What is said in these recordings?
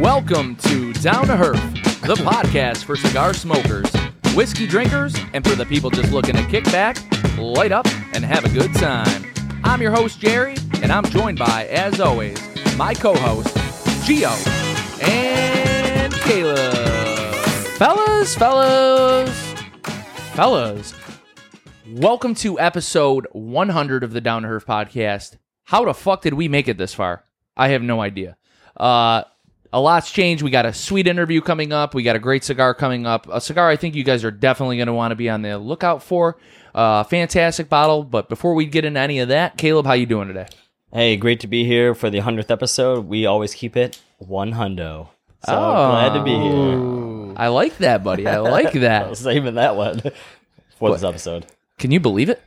Welcome to Down to Herf, the podcast for cigar smokers, whiskey drinkers, and for the people just looking to kick back, light up, and have a good time. I'm your host, Jerry, and I'm joined by, as always, my co host, Gio and Caleb. Fellas, fellas, fellas, welcome to episode 100 of the Down to Herf podcast. How the fuck did we make it this far? I have no idea. Uh, a lot's changed. We got a sweet interview coming up. We got a great cigar coming up. A cigar I think you guys are definitely going to want to be on the lookout for. Uh, fantastic bottle. But before we get into any of that, Caleb, how you doing today? Hey, great to be here for the 100th episode. We always keep it one hundo. So Oh. glad to be here. I like that, buddy. I like that. saving that one for this episode. Can you believe it?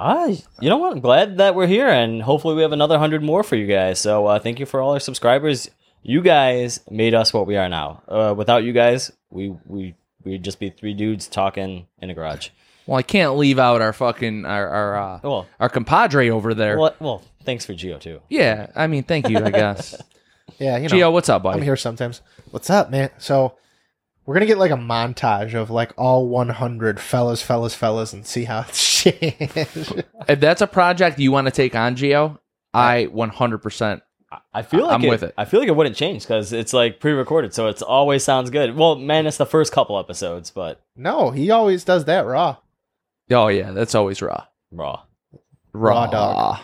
I, you know what? I'm glad that we're here, and hopefully we have another 100 more for you guys. So uh, thank you for all our subscribers. You guys made us what we are now. Uh, without you guys, we we we'd just be three dudes talking in a garage. Well, I can't leave out our fucking our our uh, Well, our compadre over there. well, well thanks for Geo too. Yeah, I mean, thank you. I guess. Yeah, you know, Gio, what's up, buddy? I'm here sometimes. What's up, man? So we're gonna get like a montage of like all 100 fellas, fellas, fellas, and see how it's changed. If that's a project you want to take on, Geo, I 100%. I feel like I'm it, with it. I feel like it wouldn't change because it's like pre-recorded, so it's always sounds good. Well, man, it's the first couple episodes, but no, he always does that raw. Oh yeah, that's always raw. raw. Raw, Raw dog.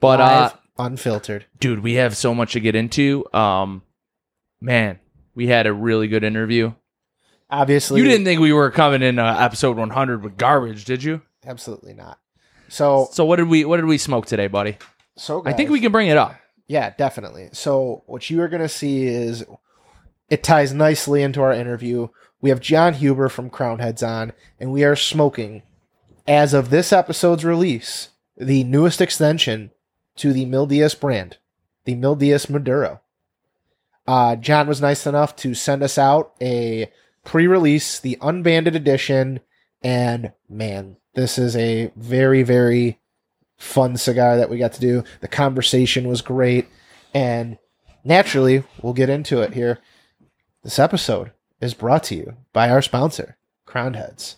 But uh, Live, unfiltered. dude, we have so much to get into. Um, man, we had a really good interview. Obviously, You didn't think we were coming in uh, episode 100 with garbage, did you? Absolutely not. So, So what did we what did we smoke today, buddy? so I think we can bring it up. Yeah, definitely. So what you are going to see is it ties nicely into our interview. We have Jon Huber from Crowned Heads on, and we are smoking, as of this episode's release, the newest extension to the Mil Dias brand, the Mil Dias Maduro. Uh, Jon was nice enough to send us out a pre-release, the unbanded edition, and man, this is a very, very fun cigar that we got to do. The conversation was great. And naturally, we'll get into it here. This episode is brought to you by our sponsor, Crowned Heads.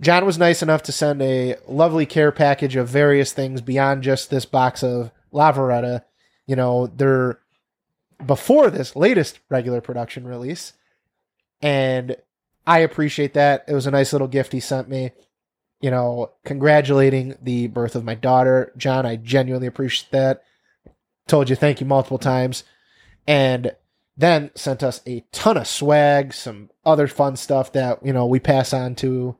Jon was nice enough to send a lovely care package of various things beyond just this box of Lavaretta. You know, they're before this latest regular production release. And I appreciate that. It was a nice little gift he sent me you know, congratulating the birth of my daughter. Jon, I genuinely appreciate that. Told you thank you multiple times. And then sent us a ton of swag, some other fun stuff that, you know, we pass on to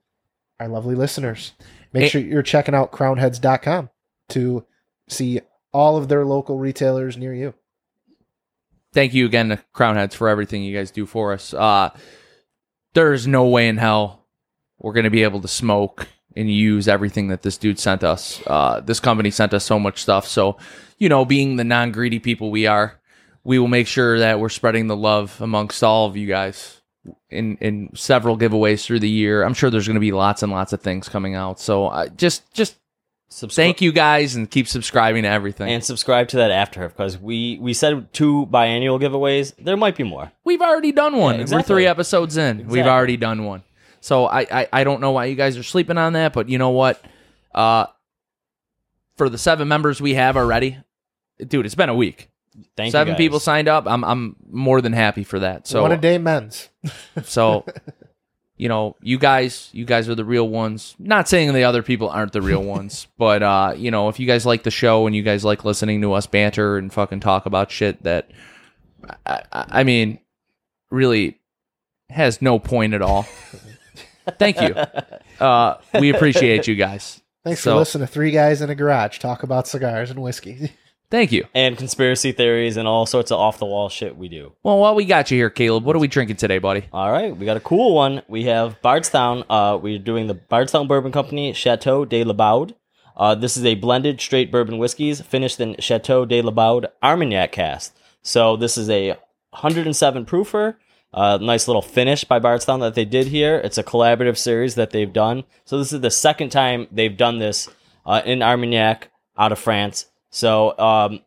our lovely listeners. Make Eh. sure you're checking out crownedheads.com to see all of their local retailers near you. thank you again to Crowned Heads for everything you guys do for us. Uh, there's no way in hell we're going to be able to smoke and use everything that this dude sent us. Uh, this company sent us so much stuff. So, you know, being the non greedy people we are, we will make sure that we're spreading the love amongst all of you guys in in several giveaways through the year. I'm sure there's going to be lots and lots of things coming out. So, uh, just just Subscri- thank you guys and keep subscribing to everything. and subscribe to that after because we we said two biannual giveaways. There might be more. We've already done one. Yeah, We're three episodes in. We've already done one. So I, I I don't know why you guys are sleeping on that, but you know what? Uh, for the seven members we have already, dude, it's been a week. Thank you. seven people signed up. I'm I'm more than happy for that. So One a day men's. so you know you guys you guys are the real ones not saying the other people aren't the real ones but uh you know if you guys like the show and you guys like listening to us banter and fucking talk about shit that i, I I mean really has no point at all thank you uh we appreciate you guys Thanks So- for listening to three guys in a garage talk about cigars and whiskey. thank you and conspiracy theories and all sorts of off the wall shit we do. well while we got you here caleb what are we drinking today buddy All right, we got a cool one. We have Bardstown. Uh, we're doing the Bardstown Bourbon Company Chateau de Laubade. Uh, this is a blended straight bourbon whiskeys finished in Chateau de Laubade Armagnac cast. So this is a 107 proofer. Uh, nice little finish by Bardstown that they did here. It's a collaborative series that they've done. So this is the second time they've done this uh, in Armagnac out of France. So um,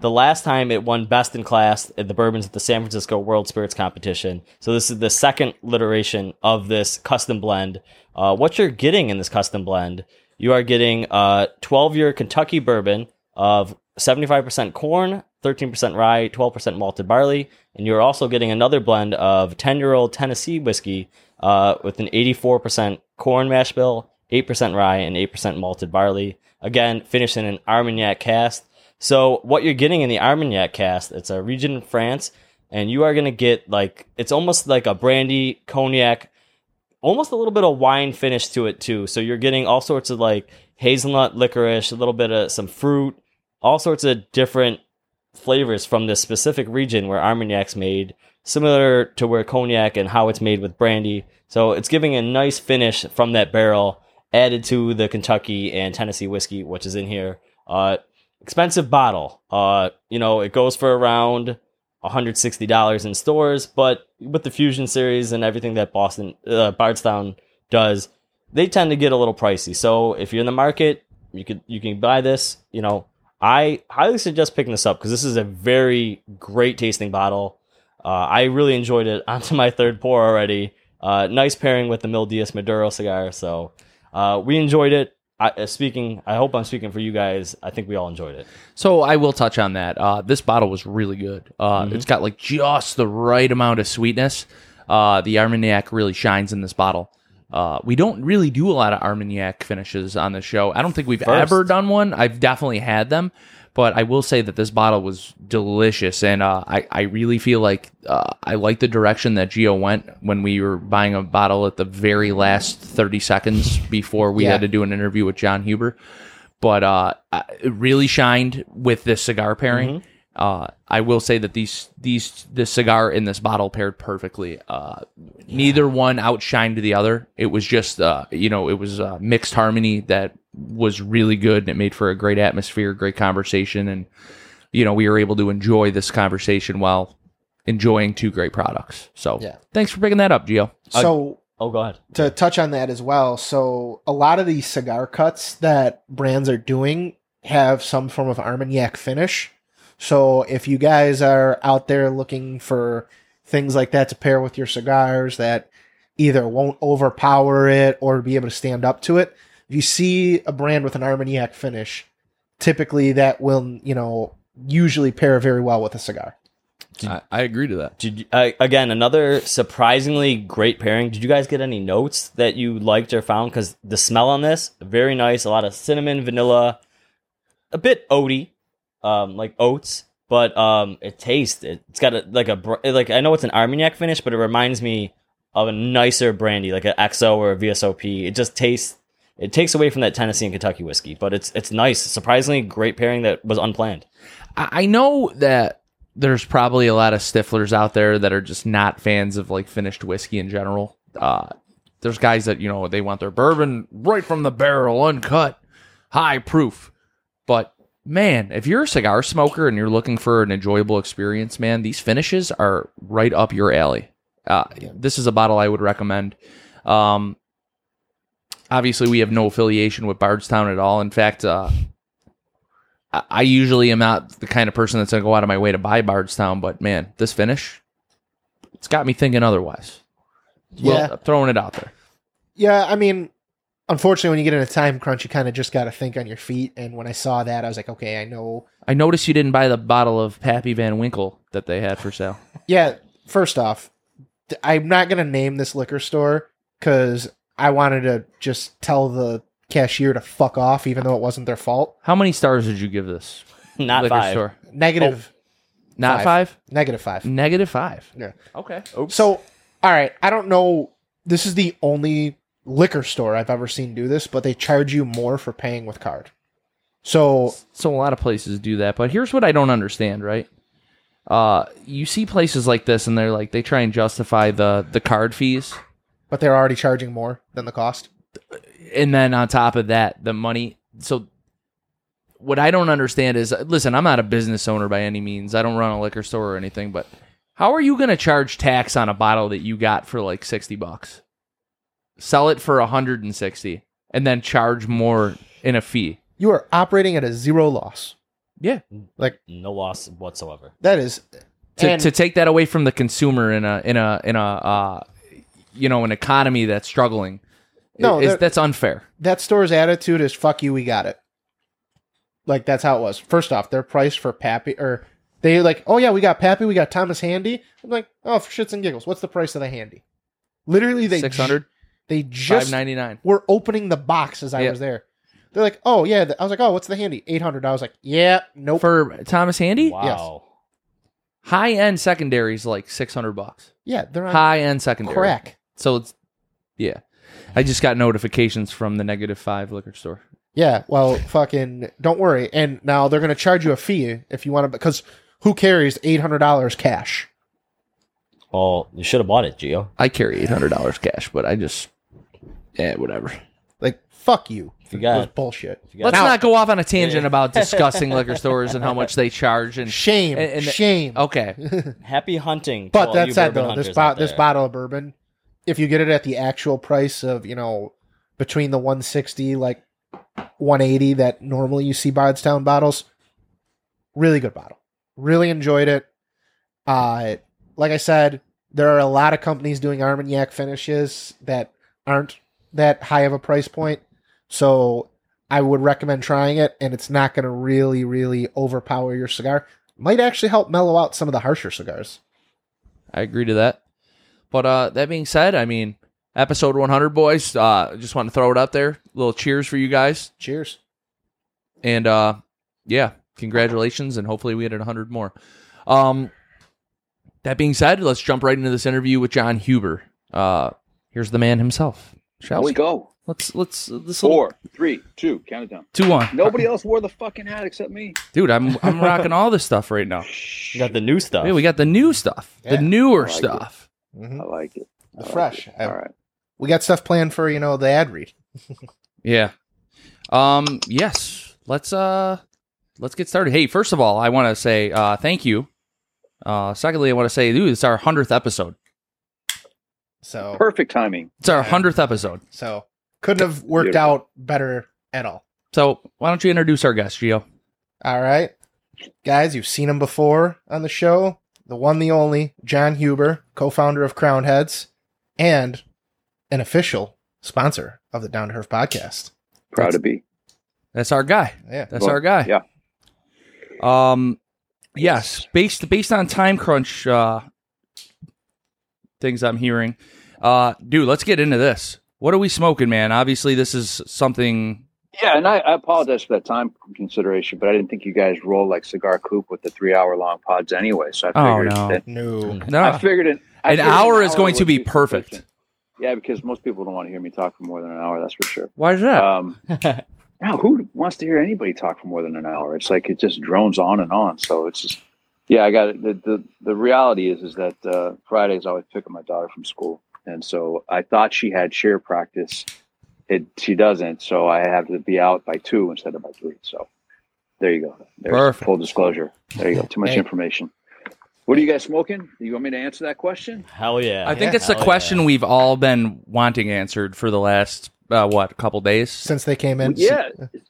the last time it won best in class at the bourbons at the San Francisco World Spirits Competition. So this is the second iteration of this custom blend. Uh, what you're getting in this custom blend, you are getting a 12 year Kentucky bourbon of 75% corn, 13% rye, 12% malted barley, and you're also getting another blend of 10 year old Tennessee whiskey uh, with an 84% corn mash bill, 8% rye, and 8% malted barley. Again, finished in an Armagnac cast. So what you're getting in the Armagnac cast, it's a region in France, and you are gonna get like it's almost like a brandy cognac, almost a little bit of wine finish to it too. So you're getting all sorts of like hazelnut licorice, a little bit of some fruit, all sorts of different flavors from this specific region where Armagnac's made, similar to where cognac and how it's made with brandy. So it's giving a nice finish from that barrel added to the Kentucky and Tennessee whiskey, which is in here. Uh, expensive bottle. Uh, you know, it goes for around $160 in stores, but with the Fusion series and everything that Boston, uh, Bardstown does, they tend to get a little pricey. So if you're in the market, you could, you can buy this, you know, I highly suggest picking this up because this is a very great tasting bottle. Uh, I really enjoyed it onto my third pour already. Uh, nice pairing with the Mil Dias Maduro cigar. So uh, we enjoyed it. I, uh, speaking, I hope I'm speaking for you guys. I think we all enjoyed it. So I will touch on that. Uh, this bottle was really good. Uh, It's got like just the right amount of sweetness. Uh, the Armagnac really shines in this bottle. Uh, we don't really do a lot of Armagnac finishes on the show. I don't think we've First. ever done one. I've definitely had them, but I will say that this bottle was delicious, and uh, I I really feel like uh, I like the direction that Geo went when we were buying a bottle at the very last thirty seconds before we Yeah. had to do an interview with Jon Huber but uh, it really shined with this cigar pairing. Uh, I will say that these these the cigar in this bottle paired perfectly. Uh, Neither one outshined the other. It was just uh, you know it was uh, mixed harmony that was really good. and It made for a great atmosphere, great conversation, and you know we were able to enjoy this conversation while enjoying two great products. So Yeah. thanks for picking that up, Gio. So Oh, go ahead. to touch on that as well, so a lot of these cigar cuts that brands are doing have some form of Armagnac finish. So if you guys are out there looking for things like that to pair with your cigars that either won't overpower it or be able to stand up to it, if you see a brand with an Armagnac finish, typically that will, you know, usually pair very well with a cigar. I, I agree to that. Did you, uh, again another surprisingly great pairing? Did you guys get any notes that you liked or found? Because the smell on this very nice. A lot of cinnamon, vanilla, a bit oaty, um, like oats, but um, it tastes. It, it's got a like a like I know it's an Armagnac finish, but it reminds me of a nicer brandy, like an XO or a VSOP. It just tastes. It takes away from that Tennessee and Kentucky whiskey, but it's it's nice. Surprisingly great pairing that was unplanned. I know that there's probably a lot of stiflers out there that are just not fans of like finished whiskey in general. Uh, there's guys that you know they want their bourbon right from the barrel, uncut, high proof. But man, if you're a cigar smoker and you're looking for an enjoyable experience, man, these finishes are right up your alley. Uh, This is a bottle I would recommend. Um, obviously, we have no affiliation with Bardstown at all. In fact, uh, I- I usually am not the kind of person that's gonna go out of my way to buy Bardstown, but man, this finish, it's got me thinking otherwise. Well, Yeah. Throwing it out there. Yeah, I mean, unfortunately, when you get in a time crunch, you kind of just got to think on your feet. And when I saw that, I was like, okay, I know. I noticed you didn't buy the bottle of Pappy Van Winkle that they had for sale. Yeah, first off, I'm not going to name this liquor store because I wanted to just tell the cashier to fuck off, even though it wasn't their fault. How many stars did you give this Not liquor five. store? Negative, oh. Not Five. five. negative five. Negative five. Yeah. Okay. So, all right, I don't know. This is the only liquor store I've ever seen do this, but they charge you more for paying with card. So So a lot of places do that, but here's what I don't understand, right? Uh, you see places like this, and they're like they try and justify the the card fees, but they're already charging more than the cost. and then on top of that, the money. So what I don't understand is, listen, I'm not a business owner by any means. I don't run a liquor store or anything, but how are you going to charge tax on a bottle that you got for like sixty bucks? Sell it for hundred and sixty, and then charge more in a fee. You are operating at a zero loss. Yeah. Like no loss whatsoever. That is To, and- to take that away from the consumer in a in a in a uh, you know an economy that's struggling, No, is, that- that's unfair. that store's attitude is "fuck you, we got it." Like that's how it was. First off, their price for Pappy or they like, oh yeah, we got Pappy, we got Thomas Handy. I'm like, oh, for shits and giggles, what's the price of the Handy? Literally, they Six hundred, They just ninety nine. were opening the box as I Yeah. was there. They're like, oh yeah, I was like, oh, what's the Handy? Eight hundred. I was like, yeah, nope. For Thomas Handy, Wow. high end secondary is like six hundred bucks. yeah, they're on High end secondary, crack. So it's yeah. I just got notifications from the negative five liquor store. Yeah, well, fucking don't worry. And now they're gonna charge you a fee if you want to, because who carries eight hundred dollars cash? Well, you should have bought it, Geo. I carry eight hundred dollars cash, but I just yeah, whatever. Like, fuck you. you got It was it. bullshit. you got Let's Now- not go off on a tangent about discussing liquor stores and how much they charge and Shame, And- and- shame. okay. Happy hunting. to But all that you said, bourbon though, this hunters bo- out this there. bottle of bourbon, if you get it at the actual price of you know between the one sixty like one eighty that normally you see Bardstown bottles, really good bottle. Really enjoyed it. Uh, like I said, there are a lot of companies doing Armagnac finishes that aren't that high of a price point, so I would recommend trying it. And it's not going to really, really overpower your cigar. Might actually help mellow out some of the harsher cigars. I agree to that. But uh that being said, I mean, episode 100 boys, uh just want to throw it out there. little cheers for you guys. Cheers. And uh yeah, congratulations and hopefully we hit 100 more. Um that being said, let's jump right into this interview with Jon Huber. Uh here's the man himself. Shall Let's we? go. Let's let's this little- Four, three, two, count it down. two one. Nobody else wore the fucking hat except me. Dude, I'm I'm rocking all this stuff right now. You got the new stuff. Yeah, we got the new stuff. Yeah. the newer I like it. stuff. hmm I like it. I The like fresh. it. All right. We got stuff planned for you know the ad read. Yeah. Um yes. Let's uh let's get started. Hey, first of all, I want to say uh thank you. Uh secondly, I want to say dude, it's our 100th episode. So Perfect timing. It's our 100th episode. so couldn't have worked Beautiful. out better at all. So, why don't you introduce our guest, Gio? All right, guys, you've seen him before on the show. The one, the only, Jon Huber, co-founder of Crowned Heads, and an official sponsor of the Down to Herf podcast. Proud to be. That's our guy. Yeah, That's Well, our guy. yeah. Um yes, based based on time crunch uh things I'm hearing. Uh dude, let's get into this. What are we smoking, man? Obviously, this is something Yeah, and I, I apologize for that time consideration, but I didn't think you guys roll like Cigar Coop with the three hour long pods anyway. So I Oh, figured no. that no, no. I figured it. I An figured hour is going to would be perfect. sufficient. Yeah, because most people don't want to hear me talk for more than an hour. That's for sure. Why is that? Um, now, who wants to hear anybody talk for more than an hour? It's like it just drones on and on. So it's just, yeah, I got it. The, the, the reality is, is that uh, Fridays I always pick up my daughter from school. And so I thought she had cheer practice. It, she doesn't. So I have to be out by two instead of by three. So there you go. There's Perfect. full disclosure. There you go. Too much Hey. information. What are you guys smoking? You want me to answer that question? Hell yeah. I think yeah. it's the Hell question yeah. we've all been wanting answered for the last uh, what, a couple days? since they came in, Yeah.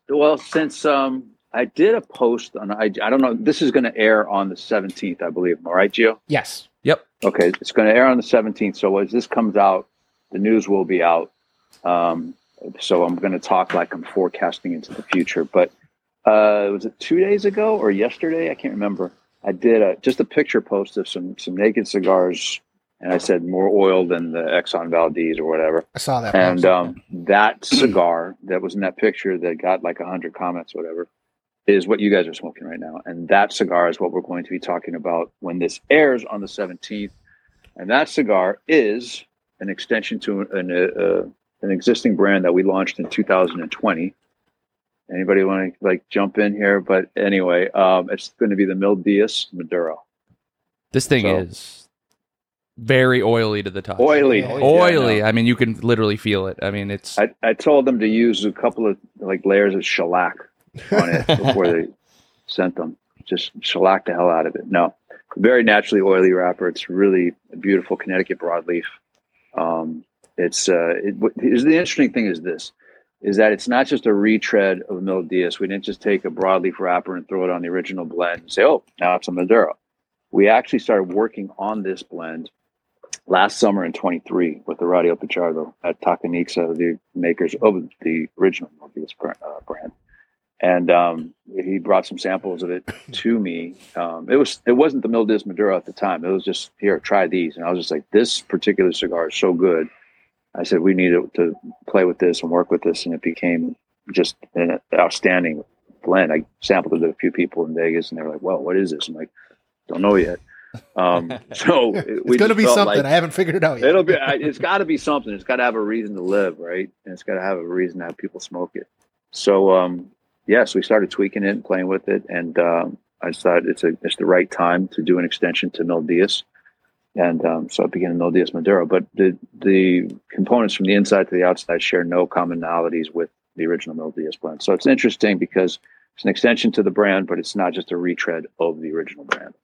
Well, since um, I did a post on, I, I don't know, this is going to air on the 17th, I believe. All right, Gio? yes, Yep. Okay. It's going to air on the 17th. So as this comes out, the news will be out. Um, so I'm going to talk like I'm forecasting into the future. But uh, was it two days ago or yesterday? I can't remember. I did a, just a picture post of some, some naked cigars. And I said more oil than the Exxon Valdez or whatever. I saw that. and um, that cigar that was in that picture that got like 100 comments whatever is what you guys are smoking right now. And that cigar is what we're going to be talking about when this airs on the 17th and that cigar is an extension to an, uh, an existing brand that we launched in 2020 anybody want to like jump in here? But anyway um, it's going to be the Mil Dias Maduro. This thing So- is very oily to the touch. oily Yeah, Oily. Yeah, I. I mean, you can literally feel it. I mean, it's I, I told them to use a couple of like layers of shellac on it before they sent them. Just shellac the hell out of it. No, very naturally oily wrapper. It's really a beautiful Connecticut broadleaf. Um, it's uh, it, what, the interesting thing is this: is that it's not just a retread of Mil Dias. We didn't just take a broadleaf wrapper and throw it on the original blend and say, oh, now it's a Maduro. We actually started working on this blend last summer in 23 with the Radio Pichardo at Takanixa, the makers of the original Dias uh, brand. And um, he brought some samples of it to me. Um, it was it wasn't the Mil Dias Maduro at the time. It was just here, try these, and I was just like, this particular cigar is so good I said we need to play with this and work with this, and it became just an outstanding blend. I sampled it to a few people in Vegas, and they were like, "Well, what is this?" I'm like, "Don't know yet." Um, so it's going to be something. Like, I haven't figured it out yet. It'll be. It's got to be something. It's got to have a reason to live, right? And it's got to have a reason to have people smoke it. So, um, yes, we started tweaking it and playing with it, and um, I thought it's a it's the right time to do an extension to Mil Dias and um, so I began Mil Dias Maduro. But the the components from the inside to the outside share no commonalities with the original Mil Dias blend. So it's interesting because it's an extension to the brand, but it's not just a retread of the original brand.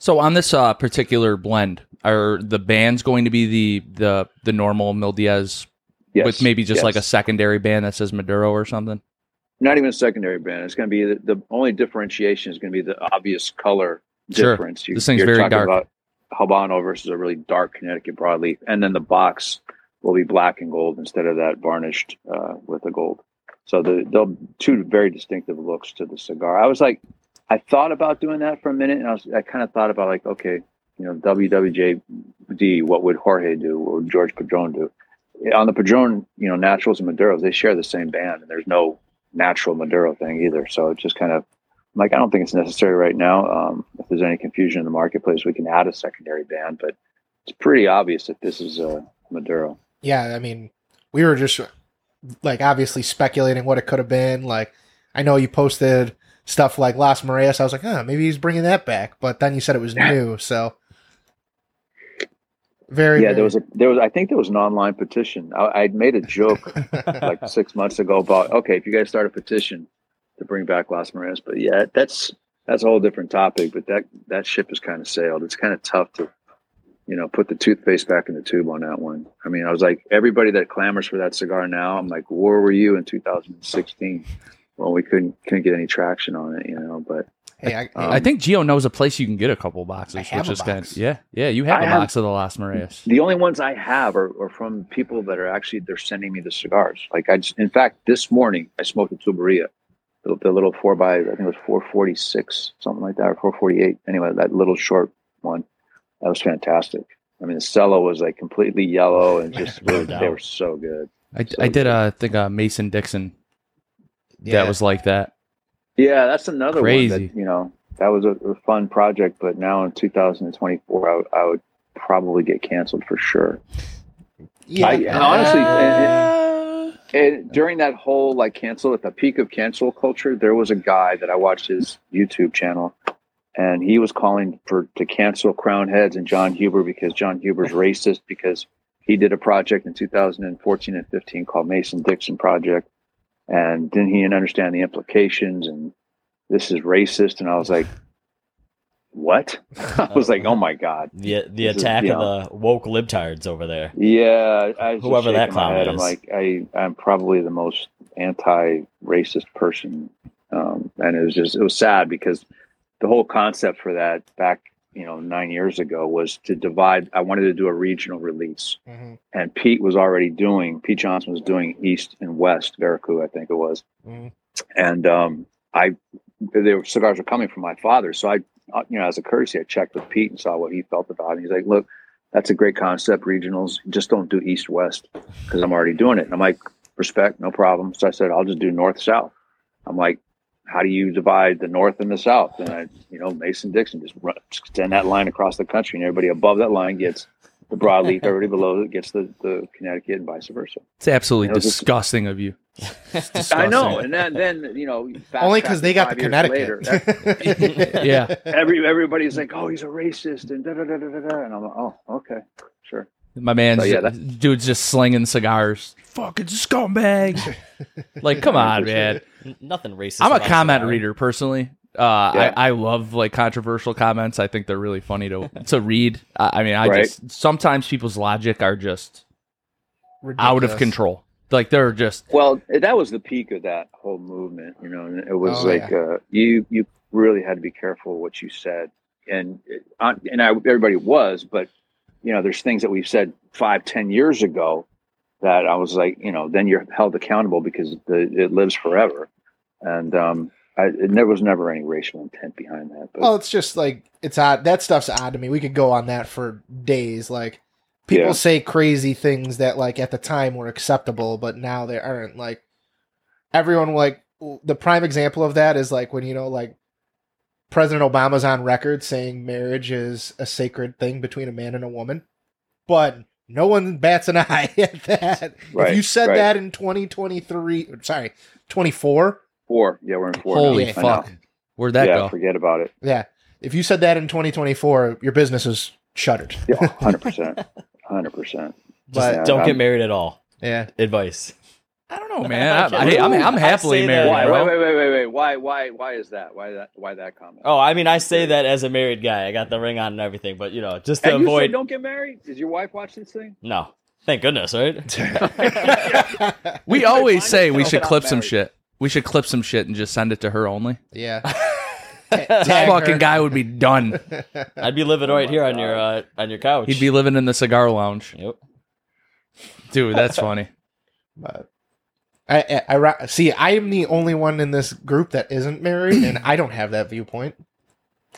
So on this uh, particular blend, are the bands going to be the the the normal Mil Dias yes. with maybe just yes. like a secondary band that says Maduro or something? Not even a secondary band. It's going to be the, the only differentiation is going to be the obvious color sure. difference. You, this thing's very dark. About, Habano versus a really dark Connecticut broadleaf, and then the box will be black and gold instead of that varnished uh, with the gold. So the they'll two very distinctive looks to the cigar. I was like, I thought about doing that for a minute, and I was I kind of thought about like, okay, you know, WWJD, what would Jorge do? What would George Padron do? On the Padron, you know, naturals and Maduros, they share the same band, and there's no natural Maduro thing either. So it just kind of I'm like, I don't think it's necessary right now. Um, if there's any confusion in the marketplace, we can add a secondary band, but it's pretty obvious that this is a Maduro. Yeah, I mean, we were just like obviously speculating what it could have been. Like, I know you posted stuff like Las Mareas. I was like, huh, maybe he's bringing that back. But then you said it was new, so very. Yeah, very... there was a there was I think there was an online petition. I, I'd made a joke like six months ago about okay, if you guys start a petition, to bring back Las Mareas. But yeah, that's that's a whole different topic. But that that ship has kind of sailed. It's kind of tough to, you know, put the toothpaste back in the tube on that one. I mean, I was like, everybody that clamors for that cigar now, I'm like, where were you in 2016? Well, we couldn't couldn't get any traction on it, you know. But Hey, I, um, I, think Geo knows a place you can get a couple boxes, which is kind of, yeah, yeah. You have I a have, box of the Las Mareas. The only ones I have are, are, from people that are actually they're sending me the cigars. Like I, just, in fact, this morning I smoked a tuberia, the, the little four by I think it was four forty six something like that or four forty eight. Anyway, that little short one that was fantastic. I mean, the cello was like completely yellow and just really, they were so good. I, so I did uh, I think uh, Mason Dixon yeah. that was like that. Yeah, that's another Crazy. one that you know that was a, a fun project, but now in 2024, I, w- I would probably get canceled for sure. Yeah, I, honestly, uh, and during that whole like cancel at the peak of cancel culture, there was a guy that I watched his YouTube channel, and he was calling for to cancel Crowned Heads and Jon Huber because Jon Huber's racist because he did a project in 2014 and 15 called Mason Dixon Project, and then he didn't he understand the implications and this is racist? And I was like, what? I was like, oh my god, the the this attack is, of know, the woke libtards over there. Yeah, whoever that clown is. I'm like, I I'm probably the most anti-racist person, um, and it was just it was sad because the whole concept for that back you know nine years ago was to divide. I wanted to do a regional release, mm-hmm. and Pete was already doing. Pete Johnson was doing East and West Veracruz, I think it was, mm-hmm. and um, I the cigars were coming from my father, so I uh, you know, as a courtesy, I checked with Pete and saw what he felt about it. He's like, look, that's a great concept, regionals. Just don't do east west because I'm already doing it. And I'm like, respect, no problem. So I said, I'll just do north south. I'm like, how do you divide the north and the south? And I, you know, Mason Dixon just run, extend that line across the country, and everybody above that line gets the broadleaf, everybody below it gets the, the Connecticut, and vice versa. It's absolutely you know, disgusting just, of you. I know, and then then you know, only because they got the Connecticut. Later, yeah, every everybody's like, oh, he's a racist, and da da da da da, and I'm like, oh, okay, sure. My man's so, yeah, dude's just slinging cigars. Fucking scumbag. like, come on, man. Nothing racist. I'm a comment cigar. reader personally. Uh, yeah. I, I love like controversial comments. I think they're really funny to to read. I, I mean, I right. just sometimes people's logic are just Ridiculous. out of control. Like they're just Well, that was the peak of that whole movement, you know. And it was Oh, like uh, you you really had to be careful what you said, and it, uh, and I, everybody was, but you know, there's things that we've said five, ten years ago that I was like, you know, then you're held accountable because the, it lives forever, and um, I, it, there was never any racial intent behind that. But Well, it's just like it's odd. That stuff's odd to me. We could go on that for days. Like people Yeah. say crazy things that like at the time were acceptable, but now they aren't. Like everyone like the prime example of that is like when you know like President Obama's on record saying marriage is a sacred thing between a man and a woman, but no one bats an eye at that. Right, if you said right. that in 2023, sorry, 24, four, yeah, we're in four. now. holy I know. fuck. Where'd that yeah, go? forget about it. yeah. If you said that in 2024, your business is shuttered. Yeah, hundred percent, hundred percent. But Yeah, Don't I'm- get married at all. yeah, Advice. I don't know, man. I, I, I'm, I'm happily say married. Why? bro. Wait, wait, wait, wait, wait. Why? Why? Why is that? Why that? Why that comment? Oh, I mean, I say that as a married guy. I got the ring on and everything, but you know, just to And you say avoid. don't get married? Does your wife watch this thing? No, thank goodness, right? We always say we should clip some shit. We should clip some shit and just send it to her only. yeah. This fucking her. guy would be done. I'd be living Oh right my here on your uh, on your couch. He'd be living in the cigar lounge. Yep. Dude, that's funny. But I, I, I see. I am the only one in this group that isn't married, and I don't have that viewpoint.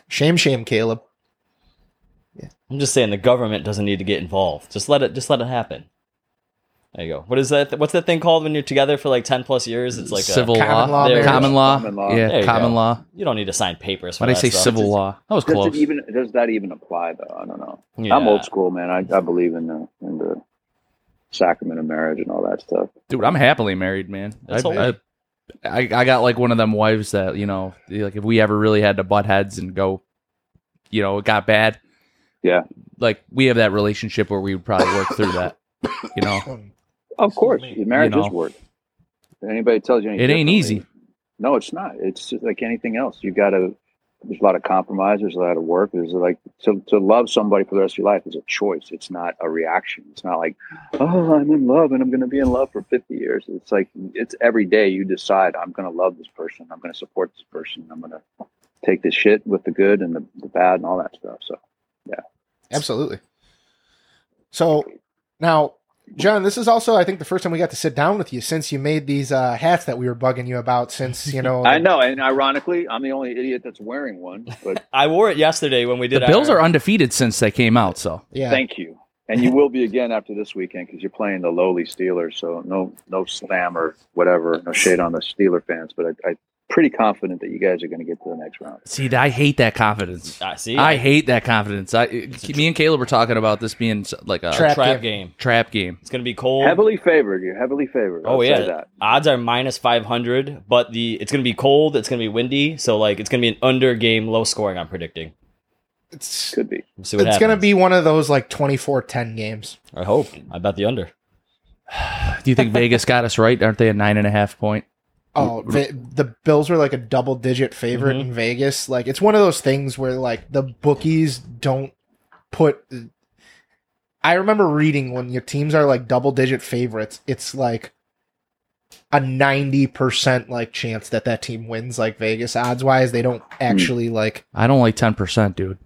Shame, shame, Caleb. Yeah. I'm just saying the government doesn't need to get involved. Just let it. Just let it happen. There you go. What is that? What's that thing called when you're together for like ten plus years? It's like civil A, common law. law There you marriage. Common law. Common law. Yeah, There you common go. law. you don't need to sign papers. For Why did I say stuff. civil Just- law? That was Does close. it even does that even apply though? I don't know. Yeah. I'm old school, man. I, I believe in the in the sacrament of marriage and all that stuff. Dude, I'm happily married, man. I, That's all I, I, I got like one of them wives that, you know, like if we ever really had to butt heads and go, you know, it got bad. Yeah. Like we have that relationship where we would probably work through that. You know, Of course, me. marriage You know. is work. If anybody tells you anything It ain't easy. No, it's not. It's just like anything else. You got to. There's a lot of compromise. There's a lot of work. There's like to to love somebody for the rest of your life is a choice. It's not a reaction. It's not like, oh, I'm in love and I'm going to be in love for 50 years. It's like it's every day you decide I'm going to love this person. I'm going to support this person. I'm going to take the shit with the good and the, the bad and all that stuff. So yeah, Absolutely. So now, Jon, this is also, I think, the first time we got to sit down with you since you made these uh, hats that we were bugging you about. Since you know, I know, and ironically, I'm the only idiot that's wearing one. But I wore it yesterday when we did. the. Bills our, are undefeated since they came out. So yeah, thank you. And you will be again after this weekend because you're playing the lowly Steelers. So no, no slam or whatever. No shade on the Steeler fans, but I, I'm pretty confident that you guys are going to get to the next round. see, I hate that confidence. Ah, see, I hate that confidence. I, me and Caleb were talking about this being like a Trap trap game. game. trap game. It's gonna be cold. Heavily favored. You're heavily favored. Oh I'll yeah, that. odds are minus five hundred, but the it's gonna be cold. It's gonna be windy, so like it's gonna be an under game, low scoring. I'm predicting. it's Could be. We'll see what it's going to be one of those like 24-10 games. I hope. I bet the under. Do you think Vegas got us right? Aren't they a nine and a half point? Oh, the, the Bills were like a double digit favorite Mhm. in Vegas. Like it's one of those things where like the bookies don't put. I remember reading when your teams are like double digit favorites, it's like a ninety percent like chance that that team wins. Like Vegas odds wise, they don't actually like. I don't like ten percent, dude.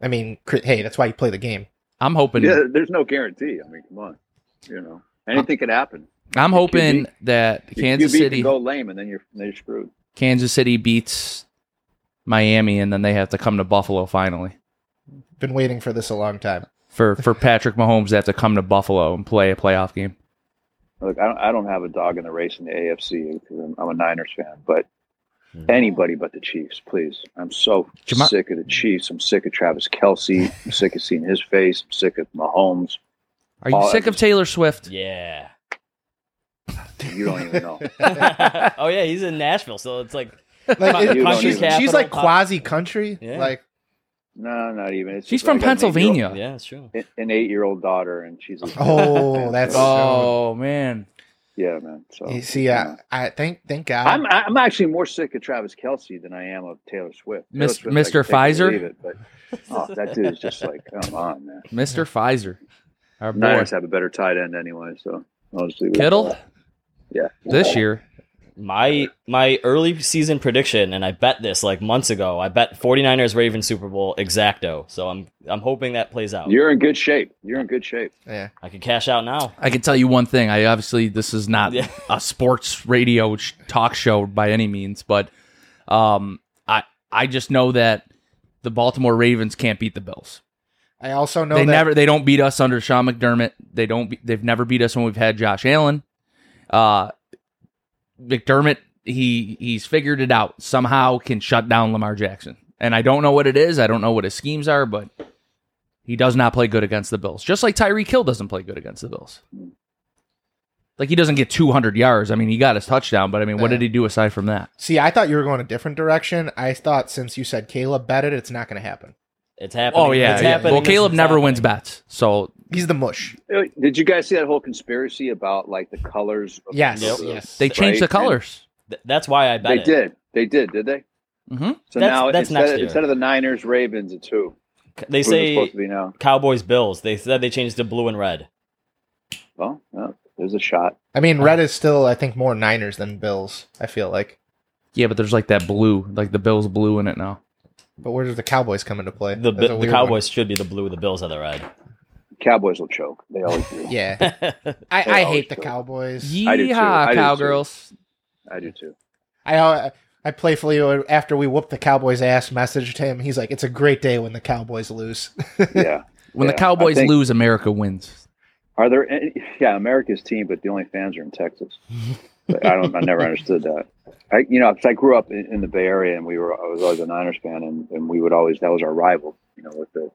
I mean, cr- hey, that's why you play the game. I'm hoping. Yeah, there's no guarantee. I mean, come on. You know, anything could happen. I'm hoping QB. that Kansas QB City, can go lame, and then you're then you're screwed. Kansas City beats Miami, and then they have to come to Buffalo finally. Been waiting for this a long time. For for Patrick Mahomes, they have to come to Buffalo and play a playoff game. Look, I don't, I don't have a dog in the race in the AFC because I'm, I'm a Niners fan, but hmm. anybody but the Chiefs, please. I'm so Jama- sick of the Chiefs. I'm sick of Travis Kelce. I'm sick of seeing his face. I'm sick of Mahomes. Are you Oh, sick of Taylor Swift? Yeah. You don't even know. oh yeah, he's in Nashville, so it's like Like Country she's, capital, she's like pop- quasi country. Yeah. Like No, not even. It's She's just like from I got an Pennsylvania. yeah, that's true. An eight-year-old daughter, and she's. A, Oh, that's- Oh man, yeah, man. So you see, yeah. I, I thank thank God. I'm I'm actually more sick of Travis Kelce than I am of Taylor Swift. Taylor Mis- Swift, Mr. can take it or Pfizer? it, but oh, that dude is just like, come on, man. Mr. Pfizer, our boy. Niners have a better tight end anyway, so I'll just leave Kittle that. Yeah. this year. My my early season prediction, and I bet this like months ago. I bet 49ers Ravens Super Bowl exacto. So I'm I'm hoping that plays out. You're in good shape. You're in good shape. Yeah. I can cash out now. I can tell you one thing. I obviously this is not Yeah. a sports radio sh- talk show by any means, but um, I I just know that the Baltimore Ravens can't beat the Bills. I also know they that never they don't beat us under Sean McDermott. They don't be, they've never beat us when we've had Josh Allen. Uh, McDermott he he's figured it out somehow can shut down Lamar Jackson. And I don't know what it is. I don't know what his schemes are, but he does not play good against the Bills. Just like Tyreek Hill doesn't play good against the Bills. Like he doesn't get 200 yards. I mean, he got his touchdown, but I mean, what did he do aside from that? See, I thought you were going a different direction. I thought since you said Caleb bet it, it's not going to happen. It's happening. Oh yeah, It's yeah. happening. Well, This Caleb is never happening. wins bets, so He's the mush. Uh, Did you guys see that whole conspiracy about like the colors? Of Yes. Yep. Yes. they changed the colors. Th- That's why I bet They it. did. They did. Did they? Mm-hmm. So That's- now that's instead, next year. instead of the Niners, Ravens, it's who? They Who's say supposed to be now? Cowboys Bills. They said they changed to blue and red. Well, well, there's a shot. I mean, red is still, I think, more Niners than Bills. I feel like. Yeah, but there's like that blue, like the Bills blue in it now. But where does the Cowboys come into play? The the weird Cowboys should be the blue. The Bills are the red. Cowboys will choke. They always do. Yeah. I, I always hate the do. Cowboys. I do too. I Yeehaw, do too. cowgirls! I do too. I uh, I playfully after we whooped the Cowboys' ass, messaged him. He's like, "It's a great day when the Cowboys lose." Yeah. When Yeah, the Cowboys think- lose, America wins. Are there? Any, yeah, America's team, but the only fans are in Texas. I don't. I never understood that. I, you know, 'cause I grew up in, in the Bay Area, and we were. I was always a Niners fan, and, and we would always. That was our rival. You know, with the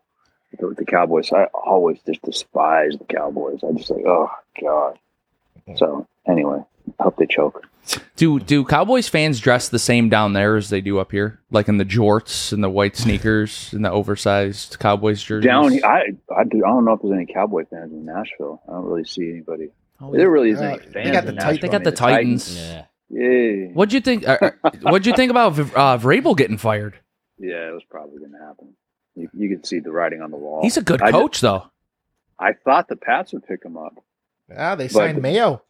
with the Cowboys. I always just despise the Cowboys. I just like, oh god. So anyway, I hope they choke. Do do Cowboys fans dress the same down there as they do up here, like in the jorts and the white sneakers and the oversized Cowboys jerseys? Down, here- I I, do, I don't know if there's any Cowboy fans in Nashville. I don't really see anybody. Oh, There really isn't Uh, any they got the in Tit- Nashville. they got mean, the Titans. Yeah. Yeah, What'd you think? Uh, uh, what'd you think about uh, Vrabel getting fired? yeah, it was probably going to happen. You, you could see the writing on the wall. He's a good I coach, though. I thought the Pats would pick him up. Ah, they signed Mayo.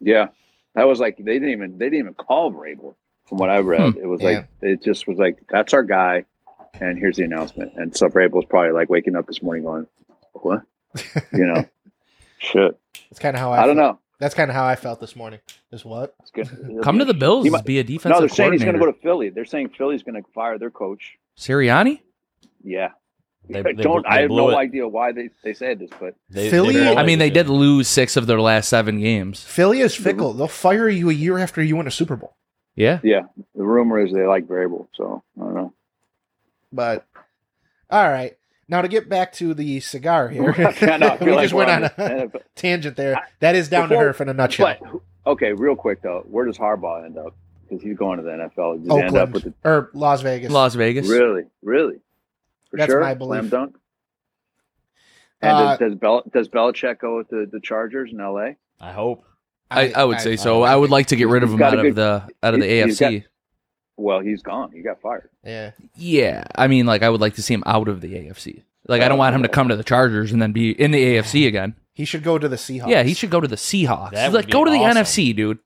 Yeah, that was like they didn't even they didn't even call Vrabel. From what I read, Hmm. it was Yeah. like it just was like that's our guy, and here's the announcement. And so Vrabel was probably like waking up this morning going, "What?" You know, shit. That's kind of how I. I don't felt. know. That's kind of how I felt this morning. Is what? It's good. Come to the Bills He and might- be a No, defensive they're saying he's going to go to Philly. They're saying Philly's going to fire their coach. Sirianni? Yeah. They- I they don't. bl- I have no it. idea why they, they said this, but They, Philly- blew I mean, they did lose six of their last seven games. Philly is fickle. They'll fire you a year after you win a Super Bowl. Yeah. yeah, the rumor is they like Vrabel. So I don't know. But all right, now to get back to the cigar here, no, I feel we like just went on on a the- tangent there. That is down Before- to her in a nutshell. But okay, real quick though, where does Harbaugh end up? Because he's going to the NFL. Does he end up with the or Las Vegas. Las Vegas. really, really? For That's sure, my belief. slam dunk. And Uh, does, does, Bel- does Belichick go with the, the Chargers in L.A.? I hope. I, I would say so. I I would like to get rid of him out a of the out of the he's- he's AFC. Well, he's gone. He got fired. Yeah, Yeah, I mean, like I would like to see him out of the AFC. Like I don't want him to come to the Chargers and then be in the AFC again. he should go to the Seahawks. Yeah, he should go to the Seahawks. That would like be go to the awesome. NFC, dude.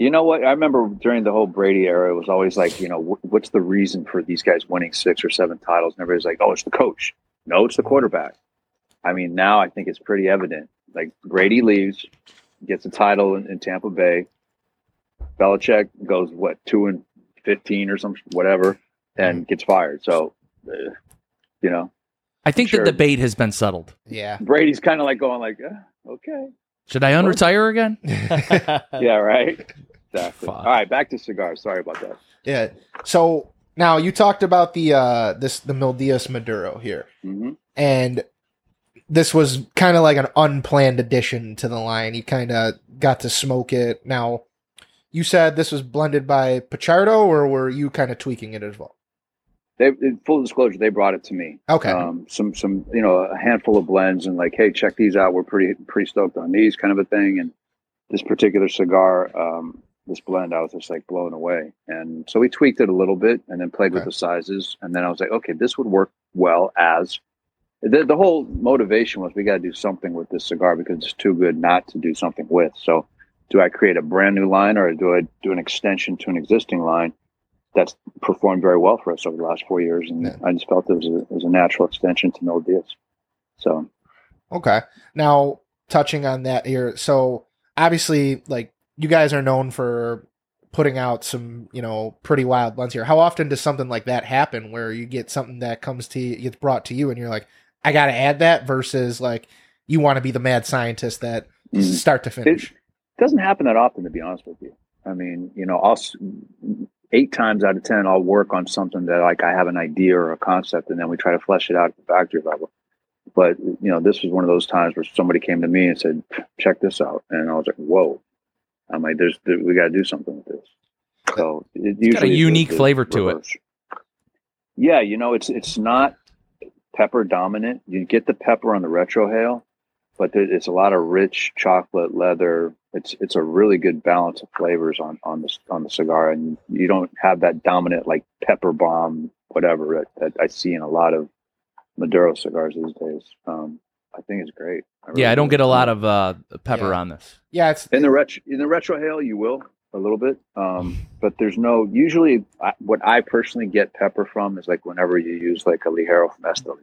You know what? I remember during the whole Brady era, it was always like, you know, wh- what's the reason for these guys winning six or seven titles? And everybody's like, oh, it's the coach. No, it's the quarterback. I mean, now I think it's pretty evident. Like Brady leaves, gets a title in, in Tampa Bay. Belichick goes what two and fifteen or some whatever, and gets fired. So, uh, you know, I think Sure. the debate has been settled. yeah. Brady's kind of like going like, uh, okay, Should I unretire again? yeah, right, exactly. Fuck. All right, back to cigars. Sorry about that. yeah. So now you talked about the uh this the Mil Dias Maduro here, hmm and this was kind of like an unplanned addition to the line. You kind of got to smoke it. Now, you said this was blended by Pichardo, or were you kind of tweaking it as well? They, full disclosure, they brought it to me. Okay. Um, some, some, you know, a handful of blends, and like, hey, check these out. We're pretty, pretty stoked on these, kind of a thing. And this particular cigar, um, this blend, I was just like blown away. And so we tweaked it a little bit, and then played with the sizes. And then I was like, okay, this would work well as the, the whole motivation was we got to do something with this cigar because it's too good not to do something with. So, do I create a brand new line or do I do an extension to an existing line that's performed very well for us over the last four years? And Yeah. I just felt it was, a, it was a natural extension to Mil Dias. So, Okay. Now, touching on that here, so obviously, like you guys are known for putting out some, you know, pretty wild blends here. How often does something like that happen, where you get something that comes to you, gets brought to you, and you're like, I got to add that, versus like you want to be the mad scientist that mm. start to finish. It doesn't happen that often, to be honest with you. I mean, you know, I'll eight times out of ten, I'll work on something that like I have an idea or a concept, and then we try to flesh it out at the factory level. But you know, this was one of those times where somebody came to me and said, "Check this out," and I was like, "Whoa!" I'm like, "There's, there, we got to do something with this." So it It's got a usually is the- unique flavor to it. Yeah, you know, it's it's not pepper dominant. You get the pepper on the retrohale, but there, it's a lot of rich chocolate leather. It's it's a really good balance of flavors on on the on the cigar, and you don't have that dominant like pepper bomb whatever that, that I see in a lot of Maduro cigars these days. Um, I think it's great. Yeah, I don't get a lot of uh, pepper Yeah. on this. yeah, it's in the retro in the retrohale you will a little bit, um, but there's no usually I, what I personally get pepper from is like whenever you use like a ligero from Esteli,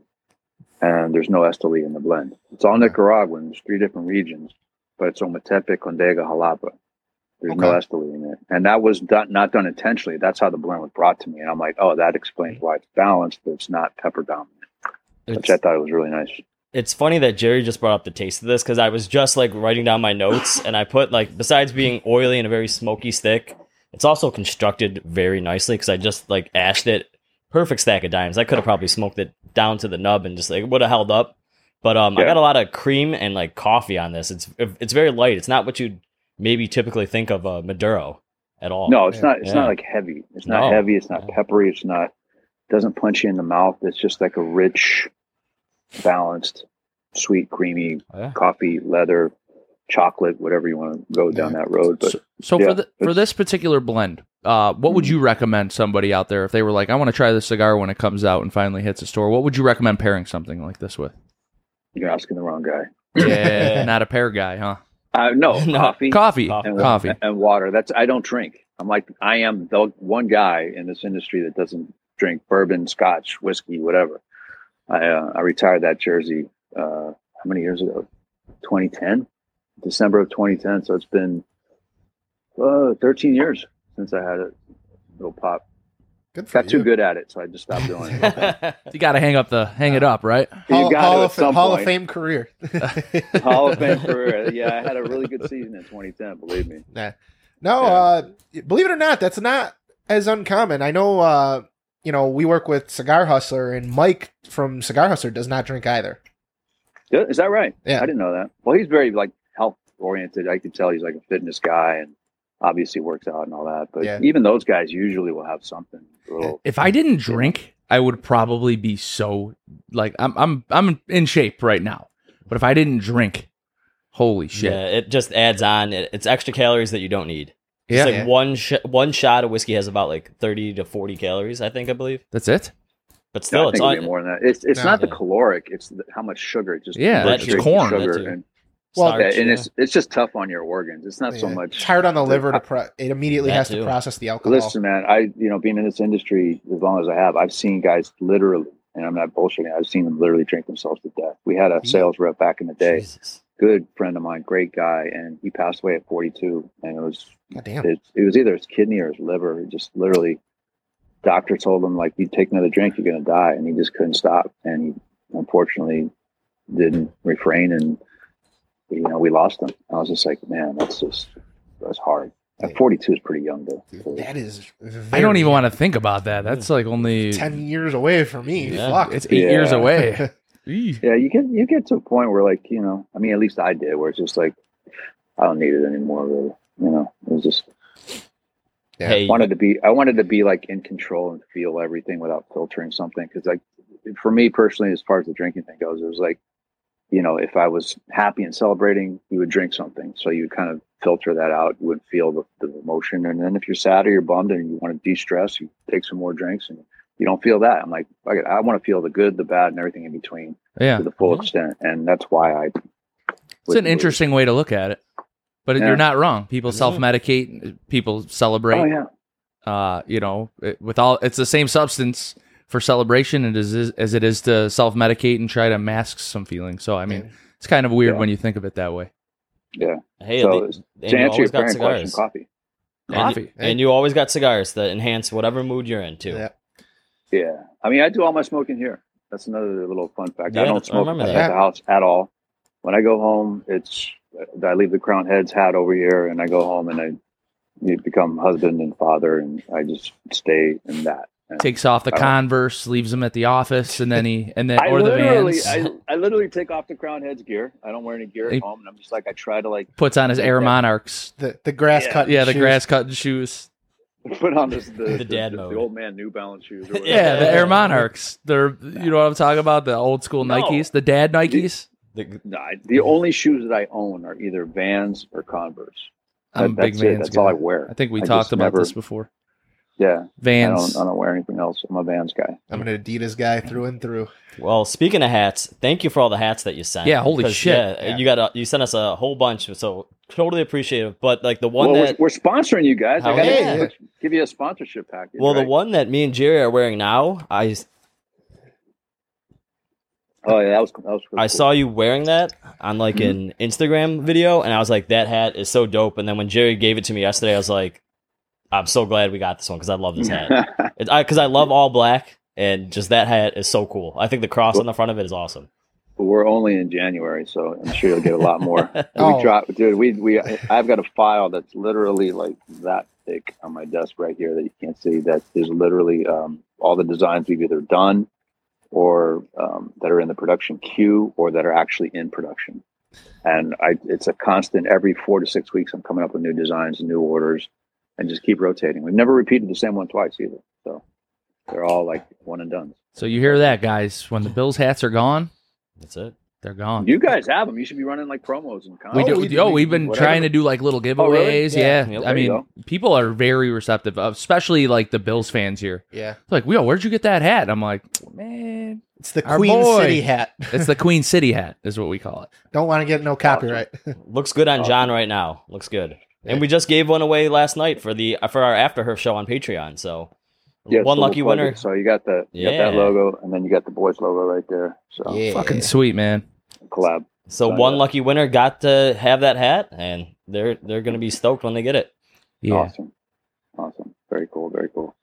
and there's no Esteli in the blend. It's all Nicaraguan. There's three different regions, but it's Ometepe, Condega, Jalapa. There's no Okay. Esteli in it, and that was done, not done intentionally. That's how the blend was brought to me, and I'm like, oh, that explains why it's balanced, but it's not pepper dominant, which I thought it was really nice. It's funny that Jerry just brought up the taste of this because I was just like writing down my notes and I put like besides being oily and a very smoky stick, it's also constructed very nicely because I just like ashed it. Perfect stack of dimes. I could have probably smoked it down to the nub and just like would have held up. But um, I got a lot of cream and like coffee on this. It's it's very light. It's not what you'd maybe typically think of a Maduro at all. No, it's Yeah. not. It's not like heavy. It's not No. heavy. It's not No. peppery. It's not. Doesn't punch you in the mouth. It's just like a rich, balanced, sweet, creamy Yeah. coffee, leather, chocolate, whatever you want to go down that road. But So, so yeah, for the, for this particular blend, uh, what would you recommend somebody out there if they were like, I want to try this cigar when it comes out and finally hits a store? What would you recommend pairing something like this with? you're asking the wrong guy. Yeah, not a pair guy, huh? Uh, no, No. coffee, Coffee, Coffee. and, coffee. and water. That's I don't drink. I'm like I am the one guy in this industry that doesn't drink bourbon, scotch, whiskey, whatever. I uh, I retired that jersey uh, how many years ago? 2010, December of 2010. So it's been uh, 13 years since I had a little pop. good for Got too good at it, so I just stopped doing it. You got to hang up the hang it up, right? Hall, you got Hall of, some Hall of Fame career. Hall of Fame career. Yeah, I had a really good season in 2010. Believe me. No, Yeah. uh, believe it or not, that's not as uncommon. I know, uh, you know, we work with Cigar Hustler, and Mike from Cigar Hustler does not drink either. Is that right? Yeah. I didn't know that. Well, he's very like health oriented. I can tell he's like a fitness guy and obviously works out and all that. But Yeah. even those guys usually will have something. Little, If I didn't drink, I would probably be so like I'm I'm I'm in shape right now. But if I didn't drink, holy shit. Yeah, it just adds on. It, it's extra calories that you don't need. Yeah, It's like Yeah. one sh- one shot of whiskey has about like thirty to forty calories, I think, I believe. that's it. But still, think it's on. more than that. It's it's No. not the caloric. It's the, how much sugar. It just Yeah, that's straight corn, Sugar that and, Well, starch, yeah, and yeah. it's it's just tough on your organs. It's not so much It's hard on the the- liver to pro- it immediately That has to process the alcohol. Listen, man, I you know being in this industry as long as I have, I've seen guys literally, and I'm not bullshitting. I've seen them literally drink themselves to death. We had a sales rep back in the day, Jesus. Good friend of mine, great guy, and he passed away at 42, and it was damn. it, it was either his kidney or his liver. He just literally, doctor told him like, you take another drink, you're gonna die, and he just couldn't stop, and he unfortunately didn't refrain, and you know we lost him. I was just like, man, that's just that's hard. At 42 is pretty young though. That is. I don't very- even want to think about that. That's like only ten years away from me. Yeah. Fuck. it's eight Yeah. years away. Eeh. Yeah, you get you get to a point where like you know, I mean, at least I did, where it's just like I don't need it anymore. Really, you know, it was just Yeah. Hey, wanted to be I wanted to be like in control and feel everything without filtering something because like for me personally as far as the drinking thing goes it was like you know if I was happy and celebrating you would drink something so you kind of filter that out you would feel the, the emotion and then if you're sad or you're bummed and you want to de-stress you take some more drinks and you don't feel that. I'm like, fuck it, I want to feel the good, the bad, and everything in between Yeah. to the full Mhm. extent, and that's why I. It's an interesting way to look at it. But Yeah. you're not wrong. People Mhm. self-medicate, people celebrate. Oh yeah, uh, you know, it, with all it's the same substance for celebration and as as it is to self medicate and try to mask some feelings. So I mean, it's kind of weird Yeah. when you think of it that way. yeah. Hey, So, the- and to you answer your always got parent question, cigars. coffee. And you- Coffee. And you always got cigars that enhance whatever mood you're into. Yeah. Yeah, I mean, I do all my smoking here. That's another little fun fact. Yeah, I don't that's- I smoke at that. the house at all. When I go home, it's I leave the Crowned Heads hat over here, and I go home and I you become husband and father, and I just stay in that. And Takes off the. Converse, leaves them at the office, and then he and then I or the Vans. I, I literally take off the Crowned Heads gear. I don't wear any gear He- at home, and I'm just like I try to like puts on his Air Monarchs. The the grass Yeah. cut. Yeah, the shoes. grass cutting shoes. put on this the, The dad the, mode. the old man New Balance shoes. Or whatever. Yeah, the Air Monarchs. They're you know what I'm talking about? The old school No. Nikes, the dad Nikes. The- No, I- the only shoes that I own are either Vans or Converse. I'm a big that's it. Vans That's guy. all I wear. I think we I talked about never- this before. Yeah, I Vans. don't, I don't wear anything else. I'm a Vans guy. I'm an Adidas guy through and through. well, speaking of hats, thank you for all the hats that you sent. Yeah, holy shit. Yeah, Yeah. you got a, you sent us a whole bunch, so totally appreciative. But like the one well, that we're, we're sponsoring you guys. I gotta yeah. give you- give you a sponsorship package. well, the one that me and Jerry are wearing now, I Oh yeah, that was that was. Really I cool. saw you wearing that on like mm-hmm. an Instagram video, and I was like, that hat is so dope. And then when Jerry gave it to me yesterday, I was like, I'm so glad we got this one because I love this hat. Because I, I love all black, and just that hat is so cool. I think the cross on the front of it is awesome. But we're only in January, so I'm sure you'll get a lot more. Oh. We drop, dude. We we I've got a file that's literally like that thick on my desk right here that you can't see. That is literally um, all the designs we've either done or um, that are in the production queue or that are actually in production. And I, it's a constant. Every four to six weeks, I'm coming up with new designs and new orders, and just keep rotating. We've never repeated the same one twice either. So they're all like one and done. So you hear that, guys? When the Bills hats are gone, That's it. they're gone. You guys have them. You should be running like promos and we content. do. we do- oh, we- we've been whatever. trying to do like little giveaways. Oh, really? Yeah, Yeah, I mean, people are very receptive, especially like the Bills fans here. Yeah, Like, yo, where'd you get that hat? I'm like, man, it's the Queen boy. City hat. it's the Queen City hat, is what we call it. Don't want to get no copyright. Looks good on Jon right now. Looks good. Yeah. And we just gave one away last night for the for our After Herf show on Patreon. So Yeah, one lucky winner. So you got the you got that logo, and then you got the boys logo right there. So Yeah. Fucking sweet, man. collab. So one yeah. lucky winner got to have that hat, and they're they're gonna be stoked when they get it. Yeah. Awesome, awesome, very cool, very cool.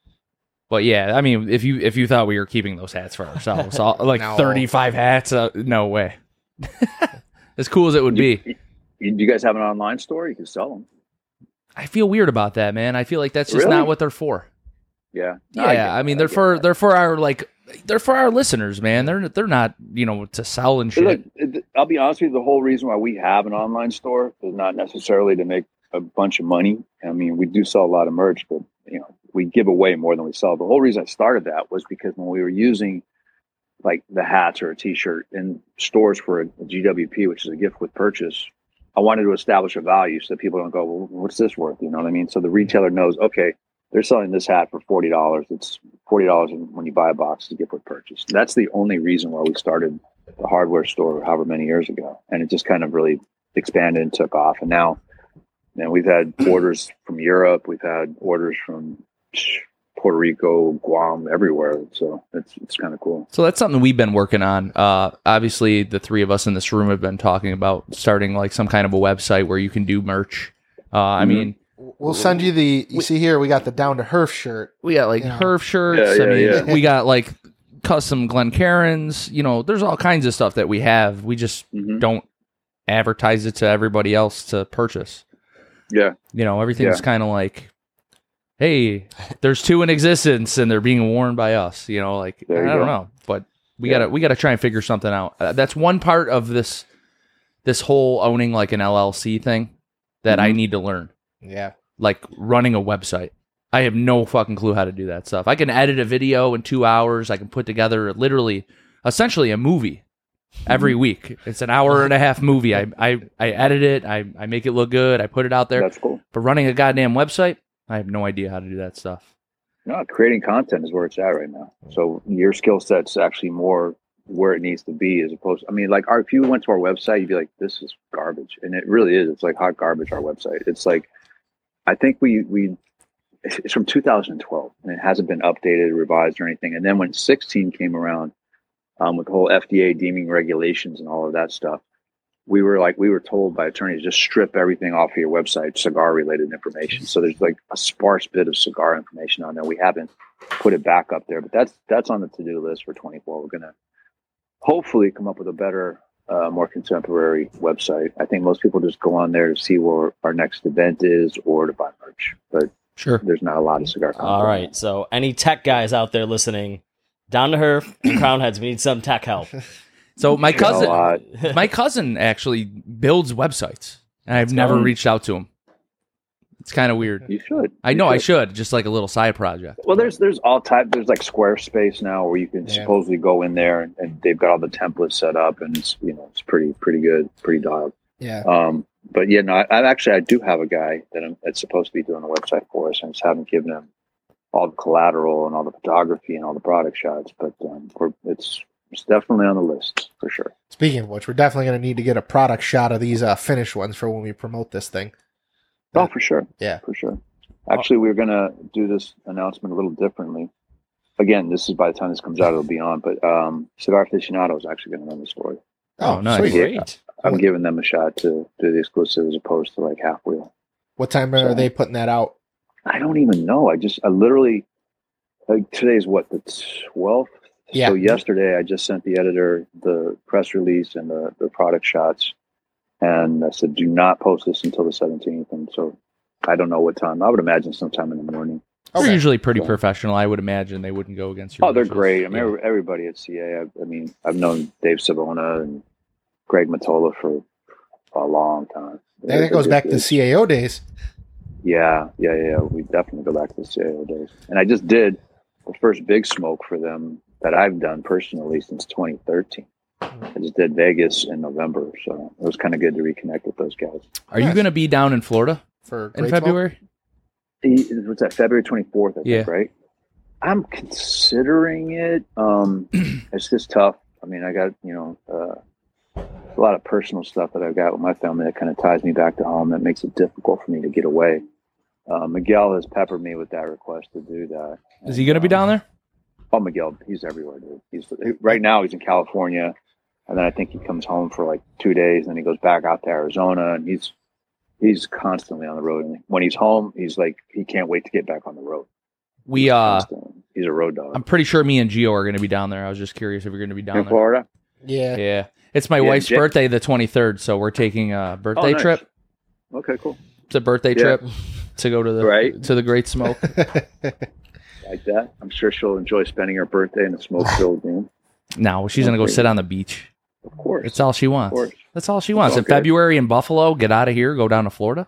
But yeah, I mean, if you if you thought we were keeping those hats for ourselves, all, like No. 35 hats, uh, no way. as cool as it would be. You, you, you guys have an online store? You can sell them. I feel weird about that, man. I feel like that's just Really? not what they're for. Yeah, No, Yeah, get I, mean, they're get for it. they're for our like they're for our listeners, man. They're they're not you know to sell and shit. Look, I'll be honest with you. The whole reason why we have an online store is not necessarily to make a bunch of money. I mean, we do sell a lot of merch, but you know, we give away more than we sell. The whole reason I started that was because when we were using like the hats or a T-shirt in stores for a, GWP, which is a gift with purchase, I wanted to establish a value so that people don't go, "Well, what's this worth?" You know what I mean? So the retailer knows, okay, they're selling this hat for forty dollars. It's forty dollars when you buy a box to gift with purchase. That's the only reason why we started the hardware store however many years ago and it just kind of really expanded and took off and now and we've had orders from europe we've had orders from puerto rico guam everywhere so it's it's kind of cool So that's something we've been working on. Uh, obviously, the three of us in this room have been talking about starting like some kind of a website where you can do merch. Uh, I Mhm. mean, We'll send you the. You see here, we got the down to Herf shirt. we got like Yeah. Herf shirts. Yeah, I mean, yeah. we got like custom Glencairns. You know, there's all kinds of stuff that we have. We just Mhm. don't advertise it to everybody else to purchase. yeah You know, everything's Yeah. kind of like, hey, there's two in existence and they're being worn by us. You know, like you I don't go. know, but we Yeah. gotta we gotta try and figure something out. Uh, that's one part of this this whole owning like an LLC thing that I Mhm. need to learn, Yeah, like running a website. I have no fucking clue how to do that stuff. I can edit a video in two hours. I can put together literally, essentially a movie every Mm-hmm. week. It's an hour and a half movie. I, I, I edit it. I, I make it look good. I put it out there. that's cool But running a goddamn website, I have no idea how to do that stuff. No, creating content is where it's at right now. So your skill set's actually more where it needs to be as opposed. I mean, like our, if you went to our website, you'd be like, "This is garbage," and it really is. It's like hot garbage. Our website. It's like, I think we we it's from 2012 and it hasn't been updated, revised, or anything. And then when 16 came around, um, with the whole FDA deeming regulations and all of that stuff, we were like we were told by attorneys just strip everything off of your website cigar related information. So there's like a sparse bit of cigar information on there. We haven't put it back up there but that's that's on the to-do list for 24 we're gonna hopefully come up with a better uh, more contemporary website i think most people just go on there to see where our next event is or to buy merch but Sure. there's not a lot of cigar content. All right. So, any tech guys out there listening, Down to Herf Crowned Heads, we need some tech help. So my cousin, my cousin actually builds websites, and I've never Um, reached out to him. It's kind of weird. you should I You know I should, just like a little side project. Well, there's there's all type. There's like Squarespace now where you can Yeah. supposedly go in there and, and they've got all the templates set up and it's you know it's pretty pretty good, pretty dialed. Yeah. Um, but yeah, no, I, I actually I do have a guy that I'm, that's supposed to be doing a website for us. I just haven't given him all the collateral and all the photography and all the product shots, but um, we're, it's it's definitely on the list for sure. Speaking of which, we're definitely going to need to get a product shot of these uh, finished ones for when we promote this thing. Oh, for sure. Yeah. for sure. Actually, we're gonna do this announcement a little differently. Again, this is by the time this comes out, it'll be on. But um, Cigar Aficionado is actually going to run the story. Oh, nice. sweet. Great. I'm giving them a shot to do the exclusive as opposed to like halfwheel. What time are they putting that out? I don't even know. I just I literally like today's what the twelfth. Yeah. So yesterday I just sent the editor the press release and the the product shots, and I said do not post this until the seventeenth. And so I don't know what time. I would imagine sometime in the morning. They're usually pretty So- professional. I would imagine they wouldn't go against your. Oh, they're great. I mean, Yeah. everybody at CA. I, I mean, I've known Dave Savona and Greg Mottola for a long time. That it goes back to the CAO days. Yeah, yeah, yeah. We definitely go back to the CAO days. And I just did the first big smoke for them that I've done personally since 2013. I just did Vegas in November, so it was kind of good to reconnect with those guys. Are you going to be down in Florida For in Great February? He- What's that? February 24th, I Yeah. think, right? I'm considering it. Um, it's just tough. I mean, I got you know uh, a lot of personal stuff that I've got with my family that kind of ties me back to home. That makes it difficult for me to get away. Uh, Miguel has peppered me with that request to do that. Is he going to be down there? Oh, Miguel, he's everywhere, dude. He's right now. He's in California, and then I think he comes home for like two days, and then he goes back out to Arizona, and he's he's constantly on the road. And when he's home, he's like he can't wait to get back on the road. We uh, Constantly. he's a road dog. I'm pretty sure me and Gio are going to be down there. I was just curious if you're going to be down in there. Florida. Yeah. Yeah, it's my Yeah, wife's Jay- birthday, the 23rd, so we're taking a birthday Oh, nice. trip. Okay, cool. It's a birthday Yeah. trip to go to the Right. to the Great Smoke. Like that. I'm sure she'll enjoy spending her birthday in a smoke-filled room. no, she's going to go sit on the beach. Of course. That's all she Of wants. course. That's all she wants. In February in Buffalo, get out of here, go down to Florida.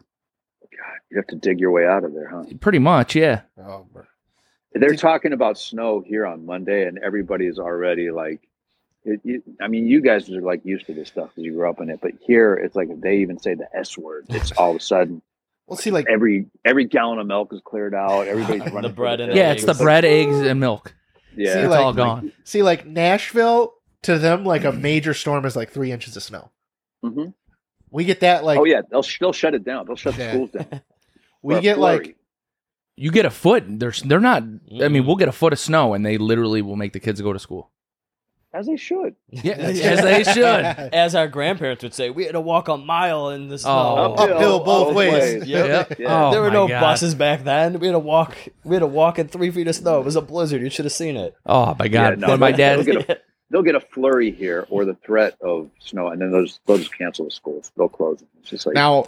God, you have to dig your way out of there, huh? Pretty much, yeah. Oh, bro. They're talking about snow here on Monday, and everybody's already like, it, it, I mean, you guys are like used to this stuff because you grew up in it, but here it's like if they even say the S word, it's all of a sudden Well, see, like, every every gallon of milk is cleared out. Everybody's The running for bread and hill. Yeah, it's the bread, eggs, and milk. Yeah, See, It's like- all gone. see, like Nashville to them, like a major storm is like three inches of snow. Mhm. We get that, like, oh yeah, they'll they'll shut it down. They'll shut the schools down. we get flurry. like, You get a foot. There's they're not. I mean, we'll get a foot of snow, and they literally will make the kids go to school. as they should. Yeah, as they should. As our grandparents would say, we had to walk a mile in the snow. Oh. Uphill both ways. Yeah. Oh, there were no God. buses back then. We had to walk. We had to walk in three feet of snow. It was a blizzard. You should have seen it. Oh my god! Yeah, no, when my they'll- dad, they'll get a- They'll get a flurry here or the threat of snow, and then they'll just, they'll just cancel the schools. They'll close them. It's just like now,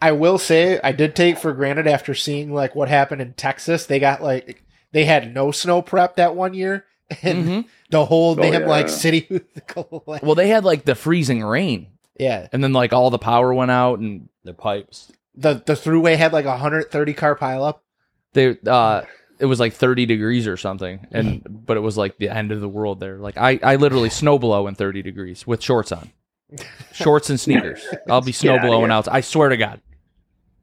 I will say, I did take for granted after seeing like what happened in Texas. They got like, they had no snow prep that one year, and Mhm. the whole Oh, damn like yeah. city. well, they had like the freezing rain, yeah, and then like all the power went out, and The pipes. the the throughway had like a 130 car pileup. they uh, it was like thirty degrees or something, and but it was like the end of the world there. Like I, I literally snow blow in thirty degrees with shorts on, shorts and sneakers. I'll be snow Get outta blowing here. out. I swear to God.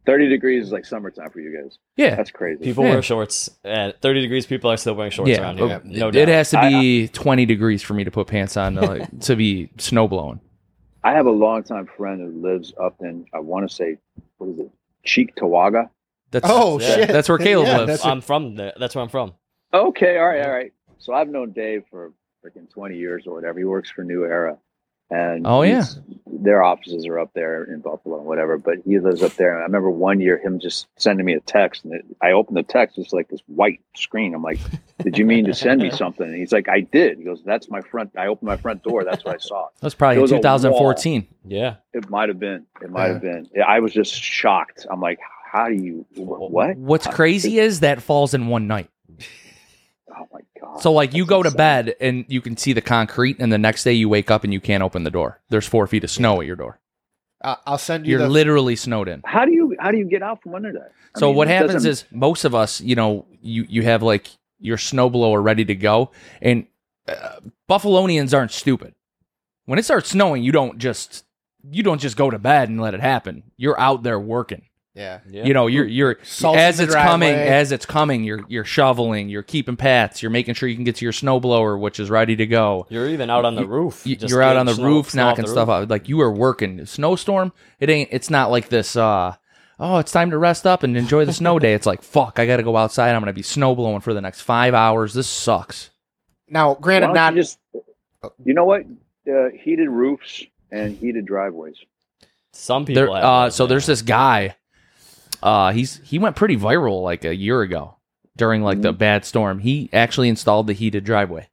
30 degrees is like summertime for you guys. Yeah. That's crazy. People Yeah. wear shorts at 30 degrees. People are still wearing shorts yeah. around here. uh, No it, doubt. it has to be 20 degrees for me to put pants on to, like, to be snow blowing. I have a longtime friend who lives up in, I want to say, what is it? Cheektowaga. That's Oh Yeah. shit! That's where Caleb Yeah, lives. that's- I'm from there. That's where I'm from. Okay, all right, all right. So I've known Dave for freaking 20 years or whatever. He works for New Era. And Oh, yeah. their offices are up there in Buffalo and whatever, but he lives up there. And I remember one year him just sending me a text, and it, I opened the text, it's like this white screen. I'm like, "Did you mean to send me something?" And he's like, "I did." He goes, "That's my front." I opened my front door. That's what I saw. That's probably was 2014. Yeah. It might have been. It might have been. I was just shocked. I'm like, "How do you? What? What's How- crazy is that falls in one night. Oh my god! So like you That's go to bed and you can see the concrete, and the next day you wake up and you can't open the door. There's four feet of snow at your door. Uh, I'll send you You're the literally snowed in. How do you? How do you get out from under that? I So mean, what happens doesn't- is most of us, you know, you you have like your snowblower ready to go, and uh, Buffalonians aren't stupid. When it starts snowing, you don't just you don't just go to bed and let it happen. You're out there working. Yeah. Yeah. You know, you're you're Salt as it's coming, as it's coming, you're you're shoveling, you're keeping paths, you're making sure you can get to your snowblower, which is ready to go. You're even out on the You- roof. You- just You're out on the snow- roof snow off knocking the stuff roof. out. Like you are working. Snowstorm, it ain't. It's not like this. uh Oh, it's time to rest up and enjoy the snow day. It's like fuck. I got to go outside. I'm gonna be snow blowing for the next five hours. This sucks. Now, granted, don't you just. You know what? Uh, heated roofs and heated driveways. Some people. There, have uh, so there's this guy. Uh, he's he went pretty viral like a year ago during like the bad storm. He actually installed the heated driveway.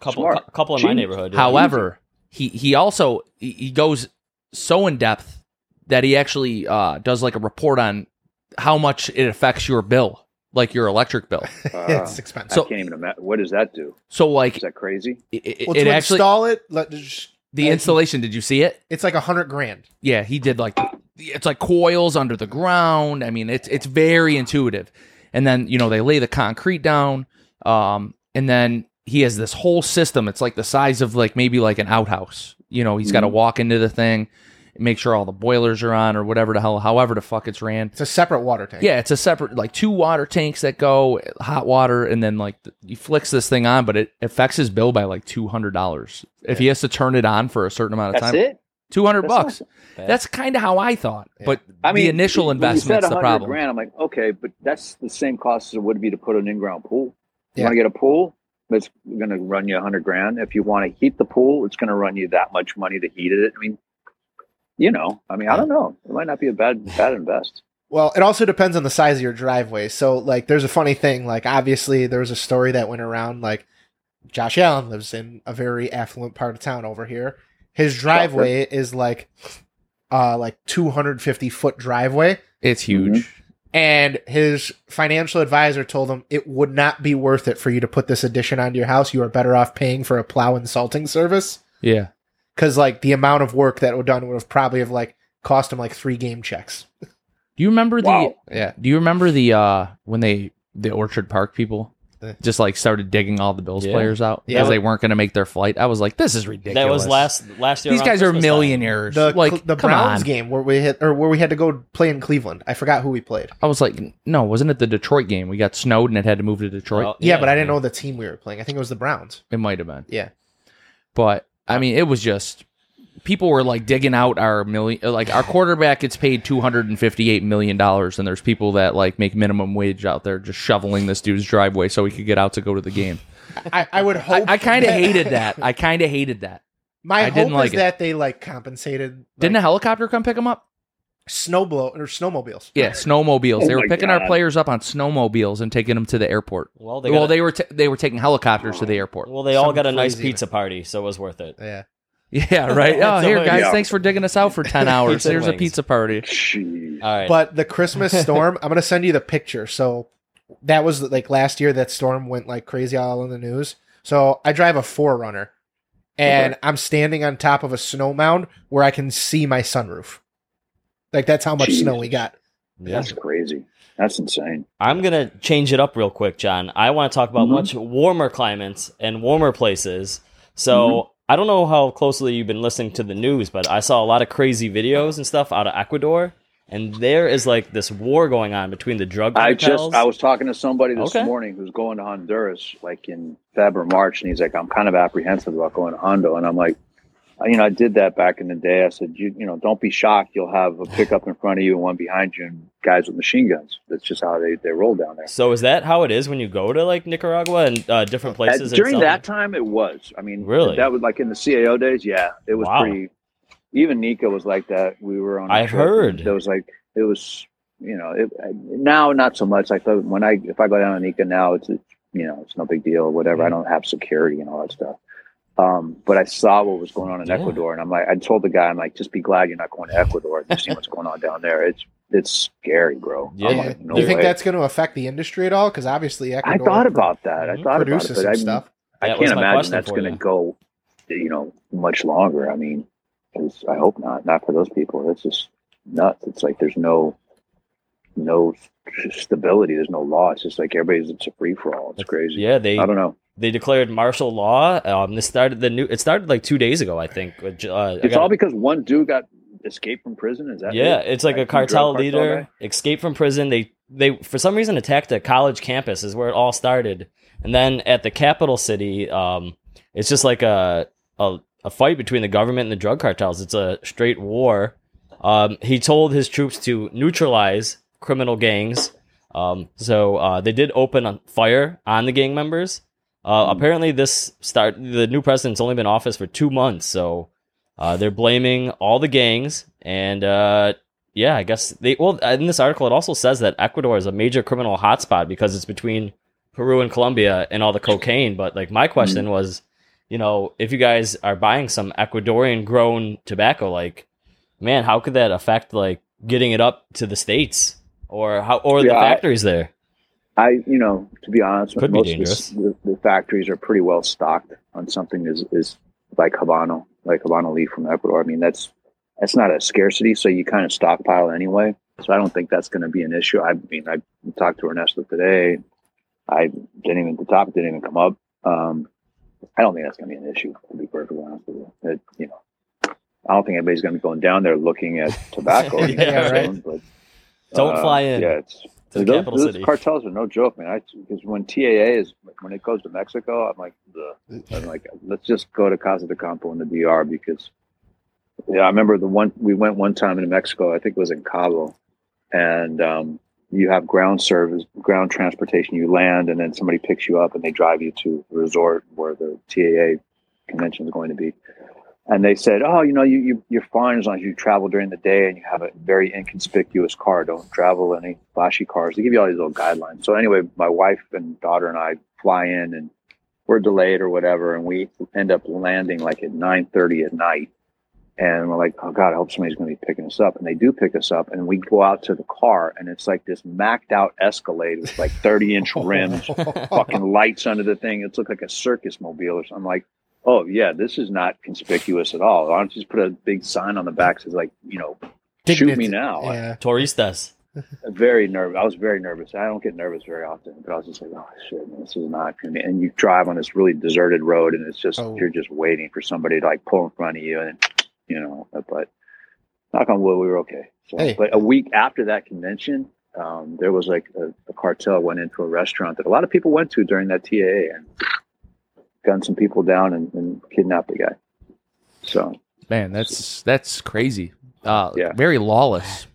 couple, Smart. cou- couple in my Genius. neighborhood. yeah. However, he he also he, he goes so in depth that he actually uh, does like a report on how much it affects your bill, like your electric bill. Uh, it's expensive. So- I can't even imagine. What does that do? So like Is that crazy? it, it, well, it to actually install it, let, just- the installation. Did you see it? it's like a hundred grand. Yeah, he did like it's like coils under the ground. I mean, it's it's very intuitive. And then you know they lay the concrete down, um, and then he has this whole system. It's like the size of like maybe like an outhouse. You know, he's got to Mhm. walk into the thing, make sure all the boilers are on or whatever the hell, however the fuck it's ran. It's a separate water tank. Yeah, it's a separate like two water tanks that go hot water, and then like th- he flicks this thing on, but it affects his bill by like two hundred dollars if he has to turn it on for a certain amount of That's time. it. Two hundred bucks. That's kind of how I thought, Yeah. but I mean, the initial when you said investment's the 100 problem. Grand, I'm like, okay, but that's the same cost as it would be to put an in-ground pool. You Yeah. want to get a pool? It's going to run you a hundred grand. If you want to heat the pool, it's going to run you that much money to heat it. I mean, you know, I mean, I don't know. It might not be a bad bad invest. Well, it also depends on the size of your driveway. So, like, there's a funny thing. Like, obviously, there was a story that went around. Like, Josh Allen lives in a very affluent part of town over here. His driveway is like, uh, like 250 foot driveway, It's huge. and his financial advisor told him it would not be worth it for you to put this addition onto your house. You are better off paying for a plow and salting service Yeah. because, like, the amount of work that would done would have probably have like cost him like three game checks. Do you remember Wow. the? Yeah. Do you remember the uh when they the Orchard Park people. Just like started digging all the Bills Yeah. players out Yeah. because they weren't going to make their flight? I was like, this is ridiculous. that was last last year. These around guys are Christmas time. millionaires. the like the come Browns on. game where we hit or where we had to go play in Cleveland. I forgot who we played. I was like, no, wasn't it the Detroit game? We got snowed and it had to move to Detroit. Oh, well, Yeah, but I didn't know the team we were playing. I think it was the Browns. It might have been. Yeah. But I mean, it was just people were like digging out our million, uh, like our quarterback gets paid two hundred and fifty-eight million dollars, and there's people that like make minimum wage out there just shoveling this dude's driveway so he could get out to go to the game. I, I would hope. I kind of hated that. I kind of hated that. My I hope didn't like is it. that they like compensated. Didn't a helicopter come pick him up? snowblow or snowmobiles? Yeah, snowmobiles. Oh they were my picking our players up on snowmobiles and taking them to the airport. Well, they well, got they were t- they were taking helicopters to the airport. well, they all got a nice crazy- pizza party, so it was worth it. Yeah. Yeah, right. Oh, here, guys, yeah. thanks for digging us out for ten hours. Pizza and Here's a pizza party. Jeez. All right, But the Christmas storm, I'm gonna send you the picture. So that was like last year. That storm went like crazy all in the news. So I drive a 4Runner, and I'm standing on top of a snow mound where I can see my sunroof. Like that's how much snow we got. yeah. That's crazy. That's insane. I'm gonna change it up real quick, Jon. I want to talk about Mhm. much warmer climates and warmer places. So I don't know how closely you've been listening to the news, but I saw a lot of crazy videos and stuff out of Ecuador, and there is like this war going on between the drug I cartels. just I was talking to somebody this Okay. morning who's going to Honduras like in Feb or March, and he's like, I'm kind of apprehensive about going to Hondo, and I'm like, you know, I did that back in the day. I said, you you know, don't be shocked. You'll have a pickup in front of you and one behind you, and guys with machine guns. That's just how they they roll down there. so is that how it is when you go to like Nicaragua and uh, different places? At- during that time, it was. I mean, Really? that was like in the CAO days. Yeah, it was Wow. pretty. Even Nica was like that. We were on. i've trip, heard. There was like it was. You know, it, now not so much. Like when I if I go down to Nica now, it's it's, you know it's no big deal. Whatever. Mm-hmm. I don't have security and all that stuff. Um, but I saw what was going on in Yeah. Ecuador, and I'm like, I told the guy, I'm like, just be glad you're not going to Ecuador and see what's going on down there. It's it's scary, bro. Yeah. I'm Yeah. like, no you think way. that's going to affect the industry at all? Because obviously, Ecuador I thought about that. I Mhm. thought about it, produces but some I, stuff. I That can't imagine that's going to go, you know, much longer. I mean, 'cause I hope not. Not for those people. It's just nuts. It's like there's no, no stability. There's no law. It's just like everybody's. It's a free for all. It's crazy. Yeah, they I don't know. They declared martial law. Um, this started the new. It started like two days ago, I think. Uh, I It's got- all because one dude got escaped from prison. Is that yeah, it? it's like a some drug cartel leader escaped from prison. They they for some reason attacked a college campus is where it all started, and then at the capital city, um, it's just like a a, a fight between the government and the drug cartels. It's a straight war. Um, he told his troops to neutralize criminal gangs. Um, so uh, they did open fire on the gang members. Uh. Apparently, this start the new president's only been in office for two months, so uh, they're blaming all the gangs, and uh, yeah, I guess they. Well, in this article, it also says that Ecuador is a major criminal hotspot because it's between Peru and Colombia and all the cocaine. But like, my question was, you know, if you guys are buying some Ecuadorian grown tobacco, like, man, how could that affect like getting it up to the states or how or the Yeah, I- factories there? I, you know, to be honest, Could be most of the, the, the factories are pretty well stocked on something is is like Habano, like Habano leaf from Ecuador. I mean, that's that's not a scarcity, so you kind of stockpile anyway. So I don't think that's going to be an issue. I mean, I talked to Ernesto today. I didn't even the topic didn't even come up. Um, I don't think that's going to be an issue. To be perfectly honest with you, It- you know, I don't think anybody's going to be going down there looking at tobacco. Yeah, right. soon, But Don't uh, fly in Yeah, it's to the those, capital those city. cartels are no joke, man. I because when TAA is when it goes to Mexico, I'm like, Ugh. I'm like, let's just go to Casa de Campo in the DR because, yeah, I remember the one we went one time in Mexico. I think it was in Cabo, and um, you have ground service, ground transportation. You land, and then somebody picks you up, and they drive you to the resort where the TAA convention is going to be. And they said, "Oh, you know, you, you you're fine as long as you travel during the day and you have a very inconspicuous car. Don't travel any flashy cars." They give you all these little guidelines. So anyway, my wife and daughter and I fly in, and we're delayed or whatever, and we end up landing like at nine thirty at night. And we're like, "Oh God, I hope somebody's going to be picking us up." And they do pick us up, and we go out to the car, and it's like this macked out Escalade with like thirty inch rims, fucking lights under the thing. It's looked like a circus mobile or something. I'm like, oh yeah, this is not conspicuous at all. Why don't you just put a big sign on the back says like, you know, shoot me now? Yeah. Touristas. Very nervous. I was very nervous. I don't get nervous very often, but I was just like, oh shit, man, this is not. Gonna. And you drive on this really deserted road, and it's just Oh. you're just waiting for somebody to like pull in front of you, and you know. But knock on wood, we were okay. So, Hey. but a week after that convention. Um, there was like a, a cartel went into a restaurant that a lot of people went to during that TAA and gunned some people down and, and kidnapped the guy. So Man, that's that's crazy. Uh, Yeah. very lawless.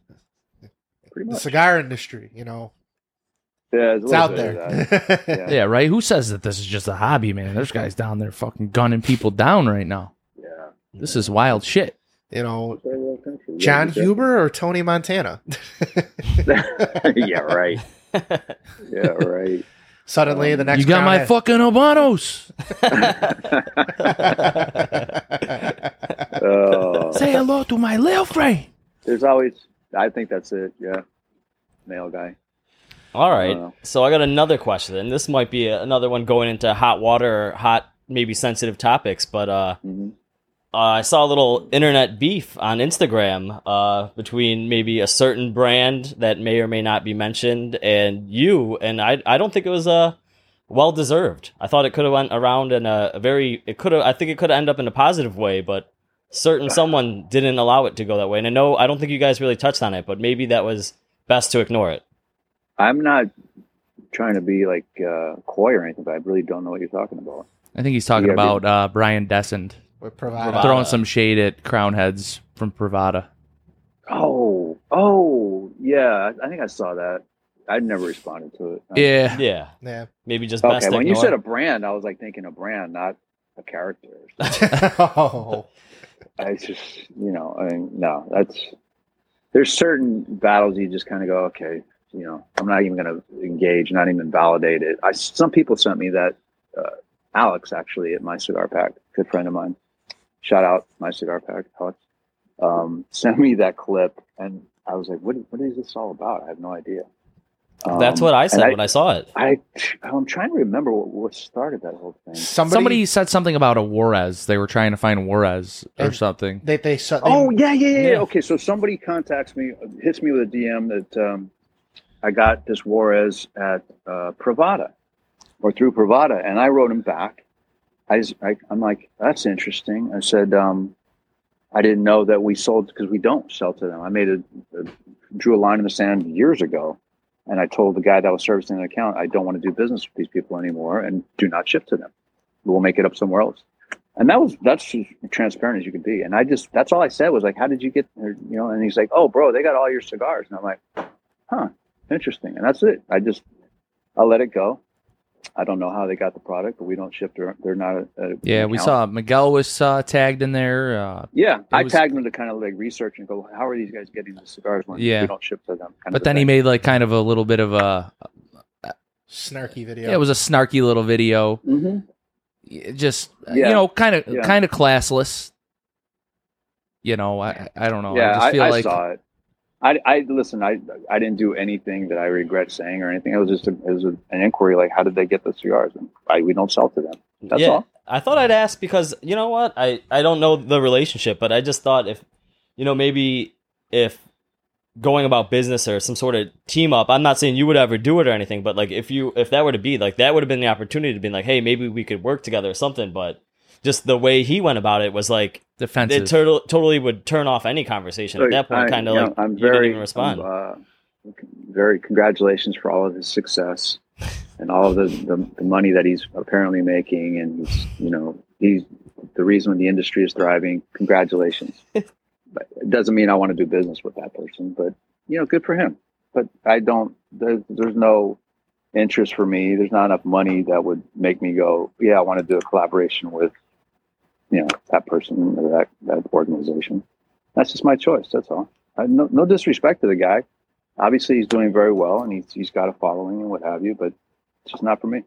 pretty The cigar industry, you know, yeah, there's it's out there. Yeah. Yeah, right. Who says that this is just a hobby, man? There's guys down there fucking gunning people down right now. Yeah. This is wild shit. you know, Third world country. Yeah, Jon you Huber or Tony Montana. yeah, right. Yeah, right. Suddenly, the next you got my has- fucking Habanos. Oh, Say hello to my little friend. there's always. I think that's it. Yeah, male guy. All right. Uh, so I got another question, and this might be another one going into hot water or hot, maybe sensitive topics. But uh, hmm uh, I saw a little internet beef on Instagram uh, between maybe a certain brand that may or may not be mentioned and you, and I. I don't think it was uh, well deserved. I thought it could have went around in a, a very. It could have. I think it could have ended up in a positive way, but certain someone didn't allow it to go that way. And I know I don't think you guys really touched on it, but maybe that was best to ignore it. I'm not trying to be like uh, coy or anything, but I really don't know what you're talking about. I think he's talking Yeah, about uh, Brian Descent With Privada. Privada. throwing some shade at Crowned Heads from Privada. Oh, oh, yeah. I think I saw that. I never responded to it. Yeah. Yeah, Yeah. maybe just Okay, to when you said a brand, I was like thinking a brand, not a character. oh. I just, you know, I mean, no, that's there's certain battles you just kind of go, okay, you know, I'm not even going to engage, not even validate it. I some people sent me that uh, Alex actually at my cigar pack, good friend of mine. Shout out my cigar pack, Alex. Um, sent me that clip, and I was like, what What is this all about? I have no idea. That's Um, what I and said when I saw it. I I'm trying to remember what, what started that whole thing. Somebody, Somebody said something about a Juarez. They were trying to find Juarez or And- something. they they, saw, they Oh yeah, yeah, yeah, yeah. Yeah. Okay, so somebody contacts me, hits me with a DM that um, I got this Juarez at uh, Privada or through Privada, and I wrote him back. I, s- I am like, that's interesting. I said, um, I didn't know that we sold because we don't sell to them. I made a, a drew a line in the sand years ago, and I told the guy that was servicing the account, I don't want to do business with these people anymore, and do not ship to them. We'll make it up somewhere else and that was that's as transparent as you can be. And I just that's all I said was like, "How did you get there?" You know, and he's like, "Oh, bro, they got all your cigars." And I'm like, "Huh, interesting." And that's it. I just I let it go. I don't know how they got the product, but we don't ship. They're, they're not. A, a Yeah, we account. saw Miguel was uh, tagged in there. Uh, Yeah, I was- tagged him to kind of like research and go, "How are these guys getting the cigars when Yeah. we don't ship to them?" Kind but of then he made like kind of a little bit of a. snarky video. Yeah, it was a snarky little video. hmm Just uh, Yeah. you know, kind of Yeah. kind of classless. You know, I I don't know. Yeah, I just I, feel I like saw it. I, I listen. I I didn't do anything that I regret saying or anything. It was just a, it was a, an inquiry like, how did they get the cigars? And I, we don't sell to them. That's yeah, all. I thought I'd ask because you know what? I I don't know the relationship, but I just thought if you know maybe if going about business or some sort of team up. I'm not saying you would ever do it or anything, but like if you if that were to be like that would have been the opportunity to be like, hey, maybe we could work together or something. But just the way he went about it was like defensive. it total, totally would turn off any conversation at that point. Kind of you know, like I'm you didn't very even respond. I'm, uh, very congratulations for all of his success and all of the, the, the money that he's apparently making, and he's you know he's the reason the industry is thriving. Congratulations. but it doesn't mean I want to do business with that person, but you know, good for him. But I don't. There's, there's no interest for me. There's not enough money that would make me go, yeah, I want to do a collaboration with you know that person or that that organization. That's just my choice. That's all. I, no, no disrespect to the guy. Obviously, he's doing very well, and he's he's got a following and what have you. But it's just not for me.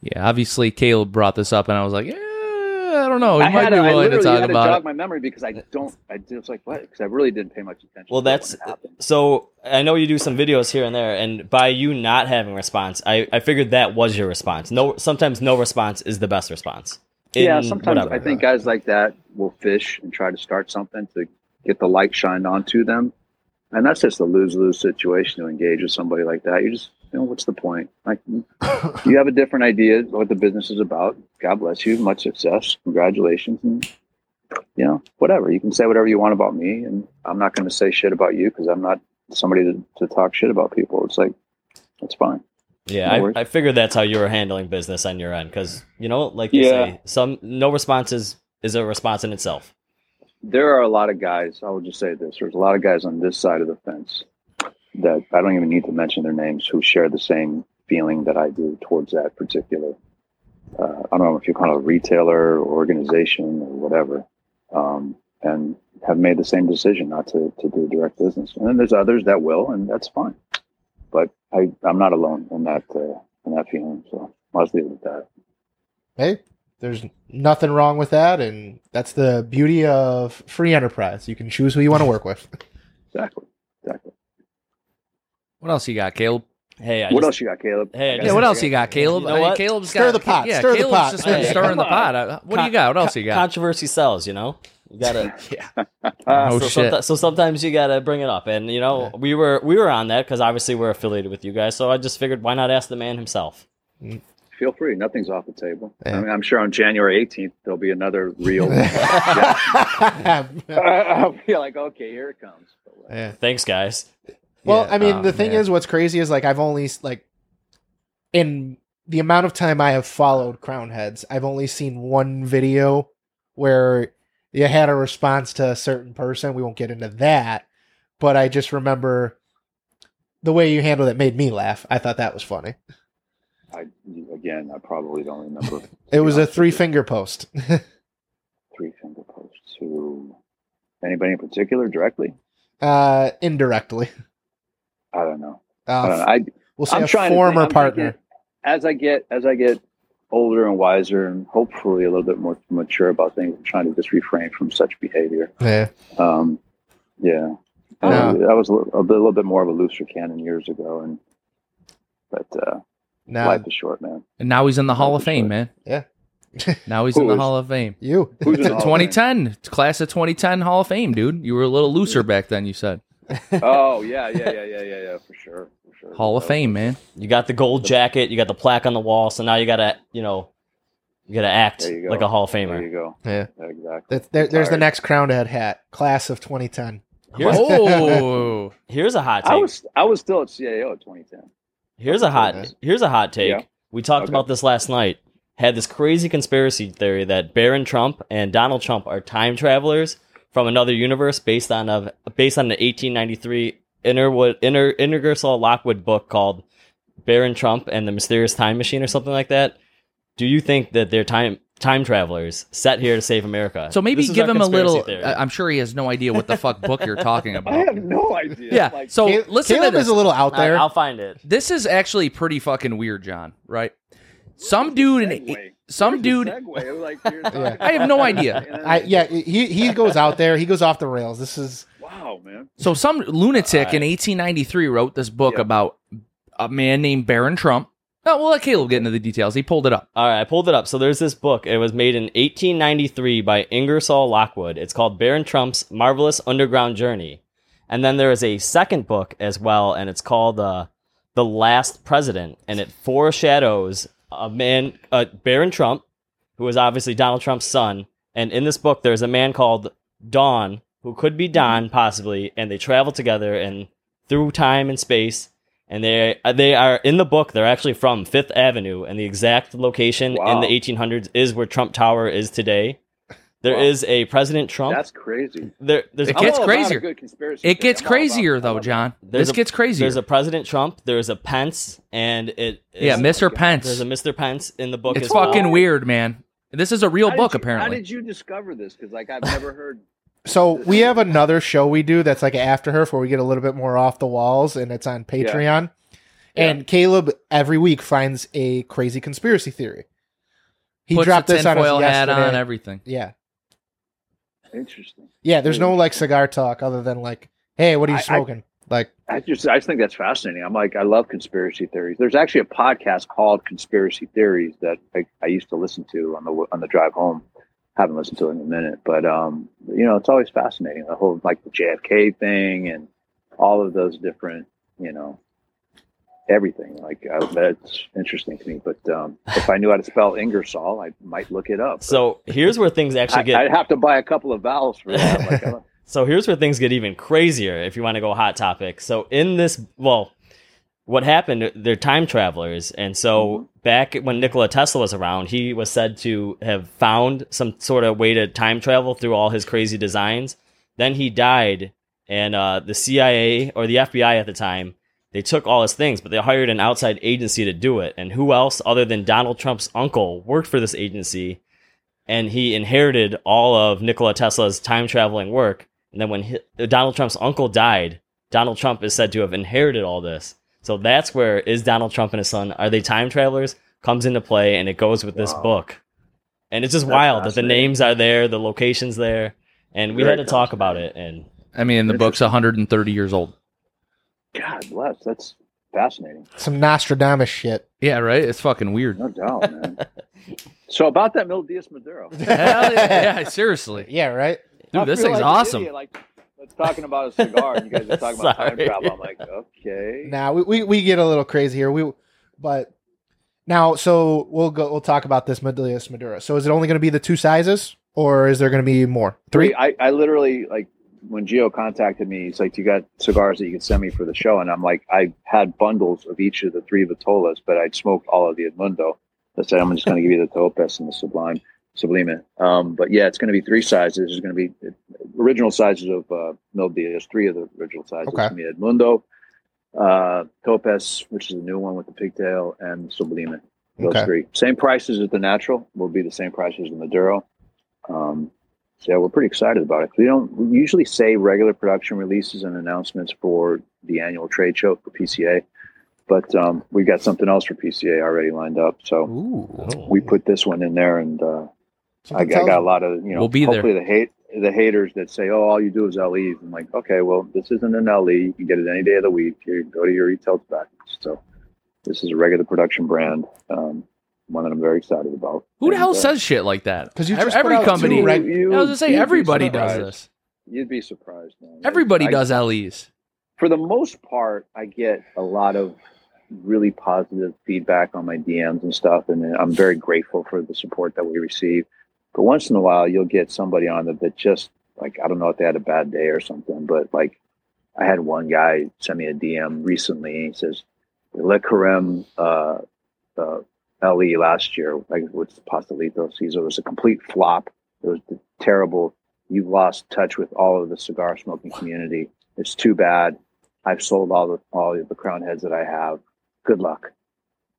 yeah, obviously Caleb brought this up, and I was like, eh, I don't know. He I might had be to, I willing to talk had to jog it. my memory because I don't. I just like what because I really didn't pay much attention. Well, to that's it so. I know you do some videos here and there, and by you not having response, I, I figured that was your response. No, sometimes no response is the best response. Yeah. Sometimes whatever. I think guys like that will fish and try to start something to get the light shined onto them, and that's just a lose lose situation to engage with somebody like that. You just you know what's the point? Like you have a different idea of what the business is about. God bless you. Much success. Congratulations. And, you know, whatever. You can say whatever you want about me, and I'm not going to say shit about you because I'm not somebody to, to talk shit about people. It's like, that's fine. Yeah, No. I, I figured that's how you were handling business on your end because you know, like you Yeah. say, some no response is, is a response in itself. There are a lot of guys, I will just say this there's a lot of guys on this side of the fence that I don't even need to mention their names who share the same feeling that I do towards that particular, uh, I don't know if you call it a retailer or organization or whatever, um, and have made the same decision not to, to do direct business. And then there's others that will, and that's fine. But I, I'm not alone in that, uh, in that feeling. So I'll just leave it at that. Hey, there's nothing wrong with that, and that's the beauty of free enterprise. You can choose who you want to work with. Exactly. Exactly. What else you got, Caleb? Hey, I what just, else you got, Caleb? Hey, I I Yeah, what else you got, Caleb? You know I mean, what? Caleb's Stir got the pot, Yeah, stir the pot. just been Hey, stirring the pot. What do you got? What else you got? Controversy sells, you know. You gotta. yeah. Ah, Oh, so, shit. someti- so sometimes you gotta bring it up, and you know Yeah. we were we were on that because obviously we're affiliated with you guys. So I just figured why not ask the man himself. feel free. Nothing's off the table. Yeah. I mean, I'm sure on January 18th there'll be another real. yeah. I'll be like, okay, here it comes. But, uh, Thanks, guys. Well, Yeah. I mean, Oh, the thing man. is, what's crazy is like I've only like in the amount of time I have followed Crowned Heads, I've only seen one video where you had a response to a certain person. We won't get into that, but I just remember the way you handled it made me laugh. I thought that was funny. I again, I probably don't remember It was a three finger post. three finger post to anybody in particular directly. uh, indirectly. I don't know. I don't know. Uh, I we'll say I'm a former think- I'm trying to partner. get- as I get as I get older and wiser and hopefully a little bit more mature about things, I'm trying to just refrain from such behavior. Yeah. Um, yeah, Yeah. Uh, I was a little, a bit- little bit more of a looser cannon years ago, and but uh, Now life is short, man. And now he's in the Hall of Fame, right. man. Yeah. Now he's Who in the is- Hall of Fame. you. Who's in the Hall of 2010, class of 2010 Hall of Fame, dude. You were a little looser back then. You said Oh yeah, yeah, yeah, yeah, yeah, yeah, for sure, for sure. Hall of So- Fame, man. You got the gold jacket, you got the plaque on the wall, so now you gotta, you know, you gotta act you like a Hall of There Famer. you go. Yeah. Exactly. That, there, there's the next Crown Head hat, class of 2010. Here's, Oh, here's a hot take. I was I was still at CAO at 2010. Here's a hot Goodness. here's a hot take. Yeah. We talked Okay. about this last night. Had this crazy conspiracy theory that Barron Trump and Donald Trump are time travelers from another universe based on of based on the 1893 Innerwood Inner Ingersoll Lockwood book called Baron Trump and the Mysterious Time Machine or something like that. Do you think that they're time time travelers set here to save America? so maybe This give him a little. theory. I- I'm sure he has no idea what the fuck book you're talking about. I have no idea. Yeah. Like, So Cal- listen Caleb to this. is a little out there. I- I'll find it. This is actually pretty fucking weird, Jon. Right? Some dude, in, some Where's dude. segue? Like Yeah. I have no idea. I, yeah, he he goes out there. He goes off the rails. This is Wow, man. So some lunatic in 1893 wrote this book Yeah. about a man named Baron Trump. Oh, we'll let Caleb get into the details. He pulled it up. All right, I pulled it up. So there's this book. It was made in 1893 by Ingersoll Lockwood. It's called Baron Trump's Marvelous Underground Journey. And then there is a second book as well, and it's called uh, The Last President. And it foreshadows a man, uh, Baron Trump, who is obviously Donald Trump's son. And in this book, there's a man called Don, who could be Don possibly, and they travel together and through time and space. And they uh, they are in the book. They're actually from Fifth Avenue, and the exact location in the 1800s is where Trump Tower is today. There Wow. is a President Trump. That's crazy. there, there's It I'm gets all a crazier. good conspiracy It gets I'm all about crazier though. Jon. This a- gets crazier. there's a President Trump. There's a Pence, and it yeah, is- Mr. Pence. There's a Mr. Pence in the book. It's as well. fucking weird, man. This is a real How book, did you- How did you discover this? Because like I've never heard. So we have another show we do that's like After Herf where we get a little bit more off the walls and it's on Patreon. And Caleb every week finds a crazy conspiracy theory. He Puts dropped a this on us tinfoil hat yesterday. on, everything. yeah, Interesting. yeah. There's no like cigar talk other than like, hey, what are you I- I- smoking? like, I just I just think that's fascinating. I'm like I love conspiracy theories. There's actually a podcast called Conspiracy Theories that I, I used to listen to on the on the drive home. Haven't listened to it in a minute, but um, you know, it's always fascinating. The whole like the JFK thing and all of those different, you know, everything. Like I, that's interesting to me. But um, if I knew how to spell Ingersoll, I might look it up. So here's where things actually get. I'd have to buy a couple of vowels for that. Like, So here's where things get even crazier if you want to go hot topic. So in this, well, what happened? They're time travelers, and so back when Nikola Tesla was around, he was said to have found some sort of way to time travel through all his crazy designs. Then he died, and uh, the CIA or the FBI at the time they took all his things, but they hired an outside agency to do it. And who else other than Donald Trump's uncle worked for this agency? and he inherited all of Nikola Tesla's time traveling work. And then when he, Donald Trump's uncle died, Donald Trump is said to have inherited all this. So that's where is Donald Trump and his son are they time travelers comes into play, and it goes with this book. And it's just That's wild that the names are there, the locations there, and we Very had to talk about it. And I mean, the book's 130 years old. God bless. That's fascinating. some Nostradamus shit. Yeah, right. It's fucking weird. No doubt, man. so about that Mil Dias Maduro. Hell yeah, yeah, seriously, Yeah, right. dude, I this thing's like awesome. idiot, like, let's talking about a cigar, and you guys are talking about time travel. I'm like, okay. Now we, we we get a little crazy here. We but Now, so we'll go. We'll talk about this Mil Dias Maduro. So, is it only going to be the two sizes, or is there going to be more? Three. I, I literally like when Geo contacted me, he's like, "You got cigars that you can send me for the show?" And I'm like, "I had bundles of each of the three Vitolas, but I'd smoked all of the Edmundo." I said, "I'm just going to give you the Topaz and the Sublime, Sublime." Um, but yeah, it's going to be three sizes. There's going to be original sizes of uh, Mil There's three of the original sizes. Okay. It's going to be Edmundo, uh, Topaz, which is the new one with the pigtail, and Sublime. Those Okay. three. Same prices as the natural. Will be the same prices as the Maduro. Um, so yeah, we're pretty excited about it. We don't we usually say regular production releases and announcements for the annual trade show for PCA, but um, we got something else for PCA already lined up. So Ooh. we put this one in there, and uh, I, I got a lot of you know. We'll be there. hopefully the hate the haters that say, "Oh, all you do is LEs." I'm like, okay, well, this isn't an LE. You can get it any day of the week. You go to your retail tobacco. So this is a regular production brand. Um, one that I'm very excited about. Who the And, hell uh, says shit like that? 'Cause you Every- just put every company. two reg- you- I was gonna say everybody does this. You'd be surprised. Man. Everybody I- does LEs. For the most part, I get a lot of really positive feedback on my DMs and stuff, and I'm very grateful for the support that we receive. But once in a while, you'll get somebody on that that just like I don't know if they had a bad day or something, but like I had one guy send me a DM recently. And he says, "Le Carême uh, uh, LE last year, like with said it was a complete flop. It was terrible. You've lost touch with all of the cigar smoking community. It's too bad. I've sold all the all of the crown heads that I have. Good luck."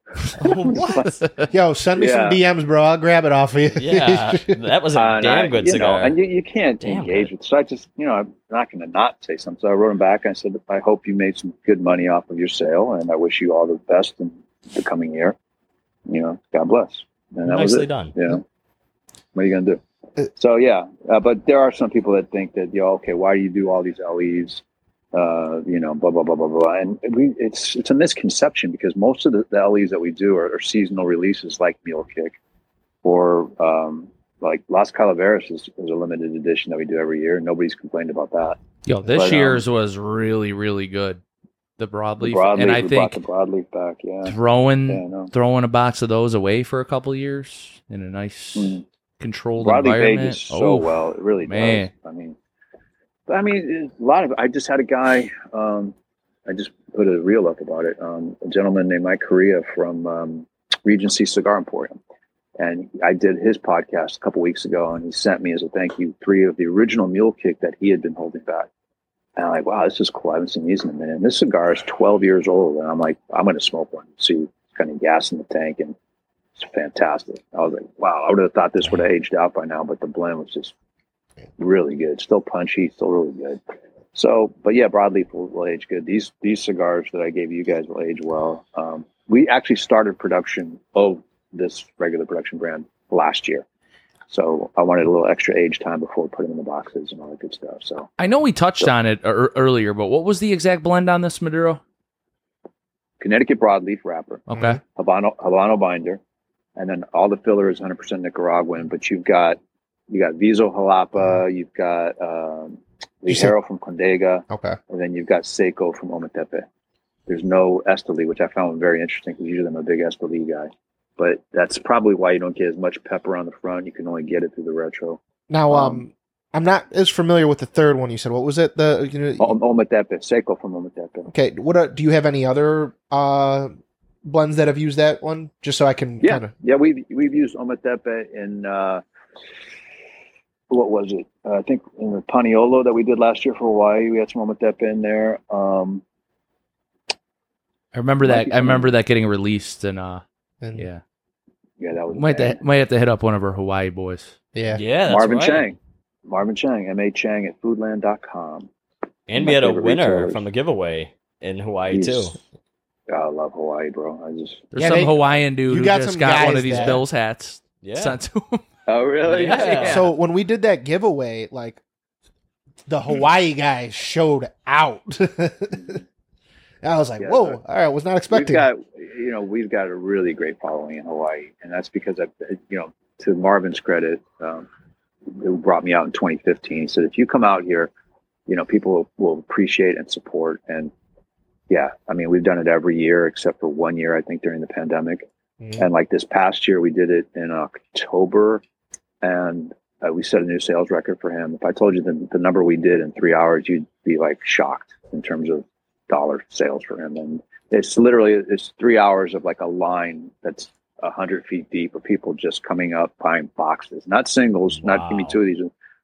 what? Yo, send me some DMs, bro. I'll grab it off of you. Yeah, that was a Uh, damn I- good you cigar. Know, and you, you can't Damn engage good. with. So I just, you know, I'm not going to not say something. So I wrote him back. I said, I hope you made some good money off of your sale, and I wish you all the best in the coming year. You know, God bless. And that was Nicely it. done. You know, what are you going to Uh, do? So yeah, uh, but there are some people that think that, you know, okay, why do you do all these LEs? Uh, you know, blah blah blah blah blah, and we, it's it's a misconception because most of the, the LEs that we do are, are seasonal releases like Mule Kick, or um, like Las Calaveras is, is a limited edition that we do every year. Nobody's complained about that. Yo, this But, um, year's was really, really good. The The broadleaf, broadleaf, and I think the broadleaf back. Yeah, throwing yeah, throwing a box of those away for a couple years in a nice Mm. controlled broadleaf environment. ages so oh, well. It really man. does. I mean, but I mean, a lot of. I just had a guy. Um, I just put a reel up about it. Um, a gentleman named Mike Correa from um, Regency Cigar Emporium, and I did his podcast a couple weeks ago, and he sent me as a thank you three of the original Mule Kick that he had been holding back. And I'm like, wow, this is cool. I haven't seen these in a minute. And this cigar is 12 years old, and I'm like, I'm going to smoke one. See, kind of gas in the tank, and it's fantastic. I was like, wow, I would have thought this would have aged out by now, but the blend was just really good. Still punchy, still really good. So, but yeah, broadleaf will, will age good. These these cigars that I gave you guys will age well. Um, we actually started production of this regular production brand last year, so I wanted a little extra age time before putting them in the boxes and all that good stuff. So I know we touched on it ear- earlier, but what was the exact blend on this Maduro? Connecticut broadleaf wrapper, Okay, Habano Habano binder, and then all the filler is 100% Nicaraguan. But you've got you got Viso Jalapa, you've got um, You said- Ligero from Condega, Okay. and then you've got Seco from Ometepe. There's no Esteli, which I found very interesting because usually I'm a big Esteli guy. But that's probably why you don't get as much pepper on the front. You can only get it through the retro. Now, um, Um, I'm not as familiar with the third one you said. What was it? The you know, Ometepe, Seco from Ometepe. okay. What are, do you have any other uh blends that have used that one? Just so I can Yeah, kind of. yeah, we've we've used Ometepe in uh, what was it? Uh, I think in the Paniolo that we did last year for Hawaii, we had some Ometepe in there. Um, I remember that. I remember that getting released, and uh, And, yeah, yeah, that was might bad. have, might have to hit up one of our Hawaii boys. yeah. Yeah, that's Marvin right. Chang, Marvin Chang, M A Chang at Foodland.com. And My we had a winner retailers. from the giveaway in Hawaii He's- too. God, I love Hawaii, bro. I just There's Yeah, some they- Hawaiian dude you who got just got one of these that- Bills hats Yeah. sent to him. Oh really? Yeah. So when we did that giveaway, like the Hawaii guys showed out. I was like, Yeah, "Whoa! but All right, I was not we've expecting." got you know we've got a really great following in Hawaii, and that's because I you know to Marvin's credit, um, who brought me out in 2015. He said if you come out here, you know people will, will appreciate and support. And yeah, I mean we've done it every year except for one year I think during the pandemic. Mhm. And like this past year, we did it in October, and uh, we set a new sales record for him. If I told you the, the number we did in three hours, you'd be like shocked in terms of dollar sales for him. And it's literally it's three hours of like a line that's a hundred feet deep of people just coming up buying boxes, not singles, not give me two of these,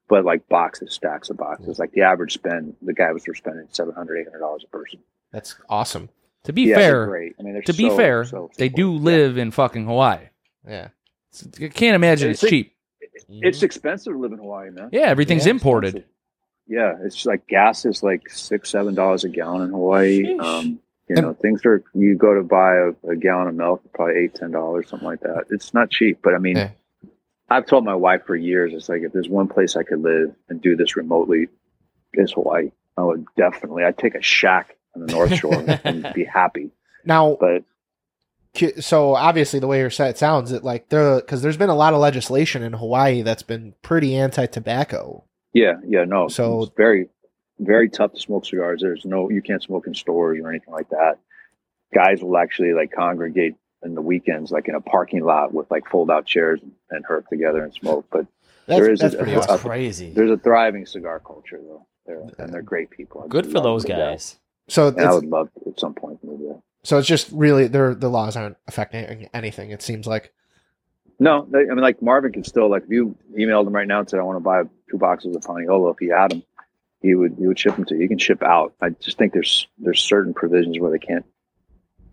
but like boxes, stacks of boxes. Like the average spend, the guy was spending seven hundred, eight hundred dollars a person. That's awesome. To be Yeah, fair, great. I mean, they're to be fair, so they do simple. live in fucking Hawaii. Yeah. It's- I can't imagine It's it's, cheap. It's expensive to live in Hawaii, man. Yeah, everything's Yeah, imported. expensive. Yeah, it's like gas is like six, seven dollars a gallon in Hawaii. Sheesh. Um, you And- know, things are. You go to buy a, a gallon of milk, probably eight, ten dollars, something like that. It's not cheap, but I mean, Yeah. I've told my wife for years, it's like if there's one place I could live and do this remotely, is Hawaii. I would definitely. I'd take a shack on the North Shore and be happy. Now, But ki- so obviously the way you're set it sounds it like there because there's been a lot of legislation in Hawaii that's been pretty anti-tobacco. Yeah, yeah, no. So- it's very, very tough to smoke cigars. There's no, you can't smoke in stores or anything like that. Guys will actually like congregate in the weekends, like in a parking lot with like fold out chairs and herf together and smoke. But That's, There is that's a- pretty a- awesome. That's crazy. there's a thriving cigar culture though, there, and they're great people. I Good for those them to death. guys. So I would love to at some point to move there. So it's just really their the laws aren't affecting anything. It seems like. No, I mean, like Marvin could still like if you emailed him right now and said I want to buy two boxes of Paniolo, if he had them, he would he would ship them to you. He can ship out. I just think there's there's certain provisions where they can't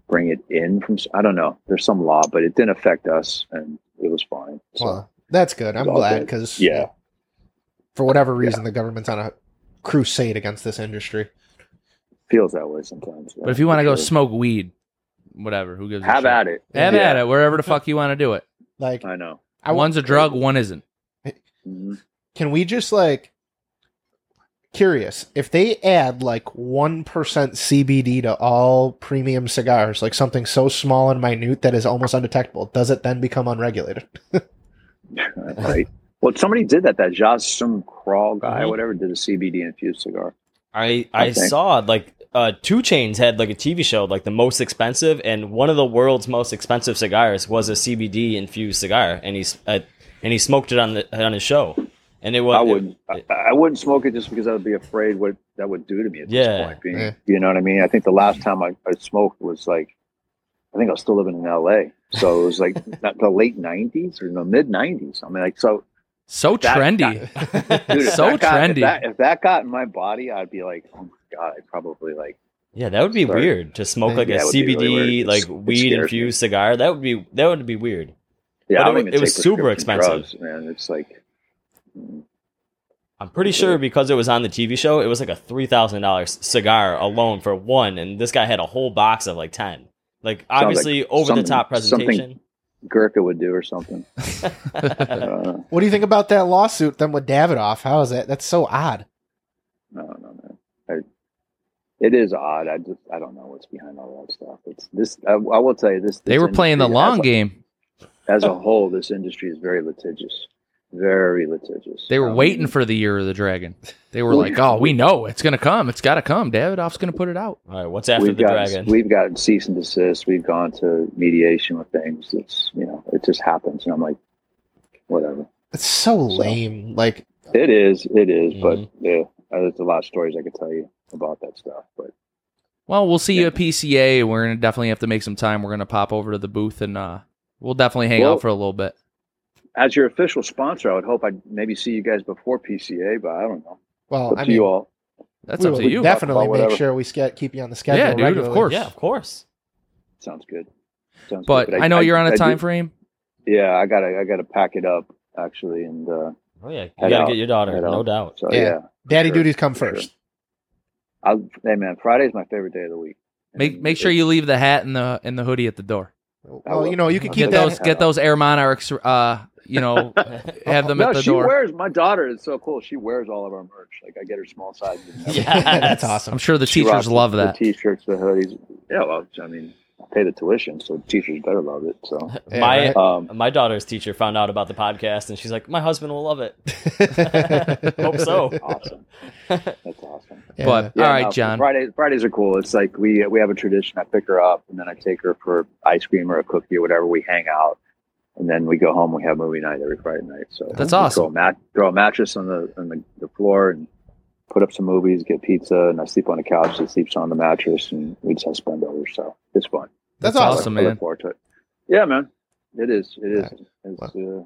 bring it in from. I don't know. There's some law, but it didn't affect us, and it was fine. So Well, that's good. I'm glad because Yeah. for whatever reason, the government's on a crusade against this industry. Feels that way sometimes. But if you want to go smoke weed, whatever, who gives a have shit? at it. Have Yeah, at it, wherever the fuck you want to do it. Like, I know. I One's a drug, one isn't. Mhm. can we just like curious if they add like 1% cbd to all premium cigars like something so small and minute that is almost undetectable does it then become unregulated right. Well, somebody did that. That Jas Sum Crawl guy, Mhm. whatever, did a CBD infused cigar. I I Okay. saw like uh, 2 Chainz had like a TV show like the most expensive, and one of the world's most expensive cigars was a CBD infused cigar, and he's uh, and he smoked it on the on his show, and it was I wouldn't. I, I wouldn't smoke it just because I would be afraid what that would do to me at Yeah. this point. Being, Yeah. you know what I mean? I think the last time I, I smoked was like, I think I was still living in L.A. So it was like not the late '90s or the mid '90s. I mean, like so. So That trendy. Dude, So that got, trendy. If that, if that got in my body, I'd be like, oh my god, I'd probably like. yeah, that would be Sorry. weird to smoke like Yeah, a it would be really CBD. It's- like it weed me. infused cigar. That would be that would be weird. Yeah, But it don't wa- even it was super expensive. drugs, man. It's like. mm, I'm pretty sure because it was on the TV show, it was like a three thousand dollars cigar alone for one, and this guy had a whole box of like ten. Like obviously over the top something- something- presentation. Gurkha would do or something. uh, what do you think about that lawsuit then with davidoff how is that that's so odd I don't know, man. I, it is odd. I just I don't know what's behind all that stuff. It's this. I, I will tell you this. They this were playing the long as game. As a whole, this industry is very litigious. Very litigious. They were Um, waiting for the year of the dragon. They were like, "Oh, we know it's gonna come. It's got to come. Davidoff's gonna put it out." All right, what's after We've the got dragon? we've gotten cease and desist. We've gone to mediation with things. It's you know it just happens, and I'm like, whatever. it's so lame like It is. It is. Mhm. But yeah, uh, there's a lot of stories I could tell you about that stuff. But Well, we'll see you at PCA. We're gonna definitely have to make some time. We're gonna pop over to the booth and uh, we'll definitely hang Well- out for a little bit. as your official sponsor, I would hope I'd maybe see you guys before PCA. But I don't know. well Up i to mean you all. That's we up will to you. definitely About make whatever. sure we ske- keep you on the schedule Yeah, dude, of course. yeah, of course. Sounds good. Sounds But good. I, know you're on a a time frame. Yeah, I gotta I gotta pack it up actually, and uh, Oh yeah, you gotta out. get your daughter, no out. doubt. so Yeah. yeah. daddy Sure. duties come Sure. first I'll, hey man, Friday's my favorite day of the week. Make And make sure you leave the hat and the and the hoodie at the door. well you know you can keep Get that- those get those Air Monarchs. Uh, you know, have them No, at the she door. wears my daughter. is so cool. She wears all of our merch. Like I get her small sizes. Yeah, that's awesome I'm sure the She teachers rocks the- love the that. t-shirts, the hoodies. Yeah, well, I mean, I pay the tuition, so teachers better love it. So, Yeah, my right. um, my daughter's teacher found out about the podcast, and she's like, "My husband will love it." Hope so. awesome. That's awesome. Yeah. But Yeah, all right, no, Jon. Fridays Fridays are cool. It's like we we have a tradition. I pick her up and then I take her for ice cream or a cookie or whatever. We hang out and then we go home. We have movie night every Friday night. So That's awesome. Throw a, mat- throw a mattress on the on the, the floor and put up some movies. Get pizza and I sleep on the couch. She sleeps on the mattress and we just have spend over. So it's fun. That's, That's awesome. awesome, I man. look forward to it. Yeah, man. It is. It is. It's uh,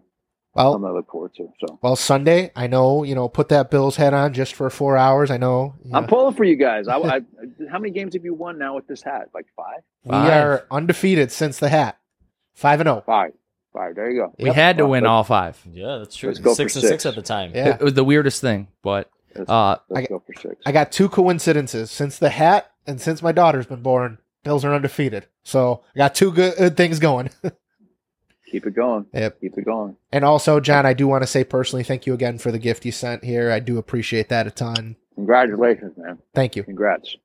Well, something I look forward to. So well, Sunday, I know, you know, put that Bills hat on just for four hours. I know. you I'm pulling for you guys. I, I, how many games have you won now with this hat? Like five, we are undefeated since the hat. Five and oh. five, five. There you go. We Yep. had to win all five. Yeah, that's true. Let's six and six six. at the time. Yeah. It was the weirdest thing, but Let's, uh, let's I- go for six. I got two coincidences since the hat and since my daughter's been born. Bills are undefeated, so I got two good, good things going. Keep it going. Yep. Keep it going. And also, Jon, I do want to say personally, thank you again for the gift you sent here. I do appreciate that a ton. Congratulations, man. Thank you. Congrats.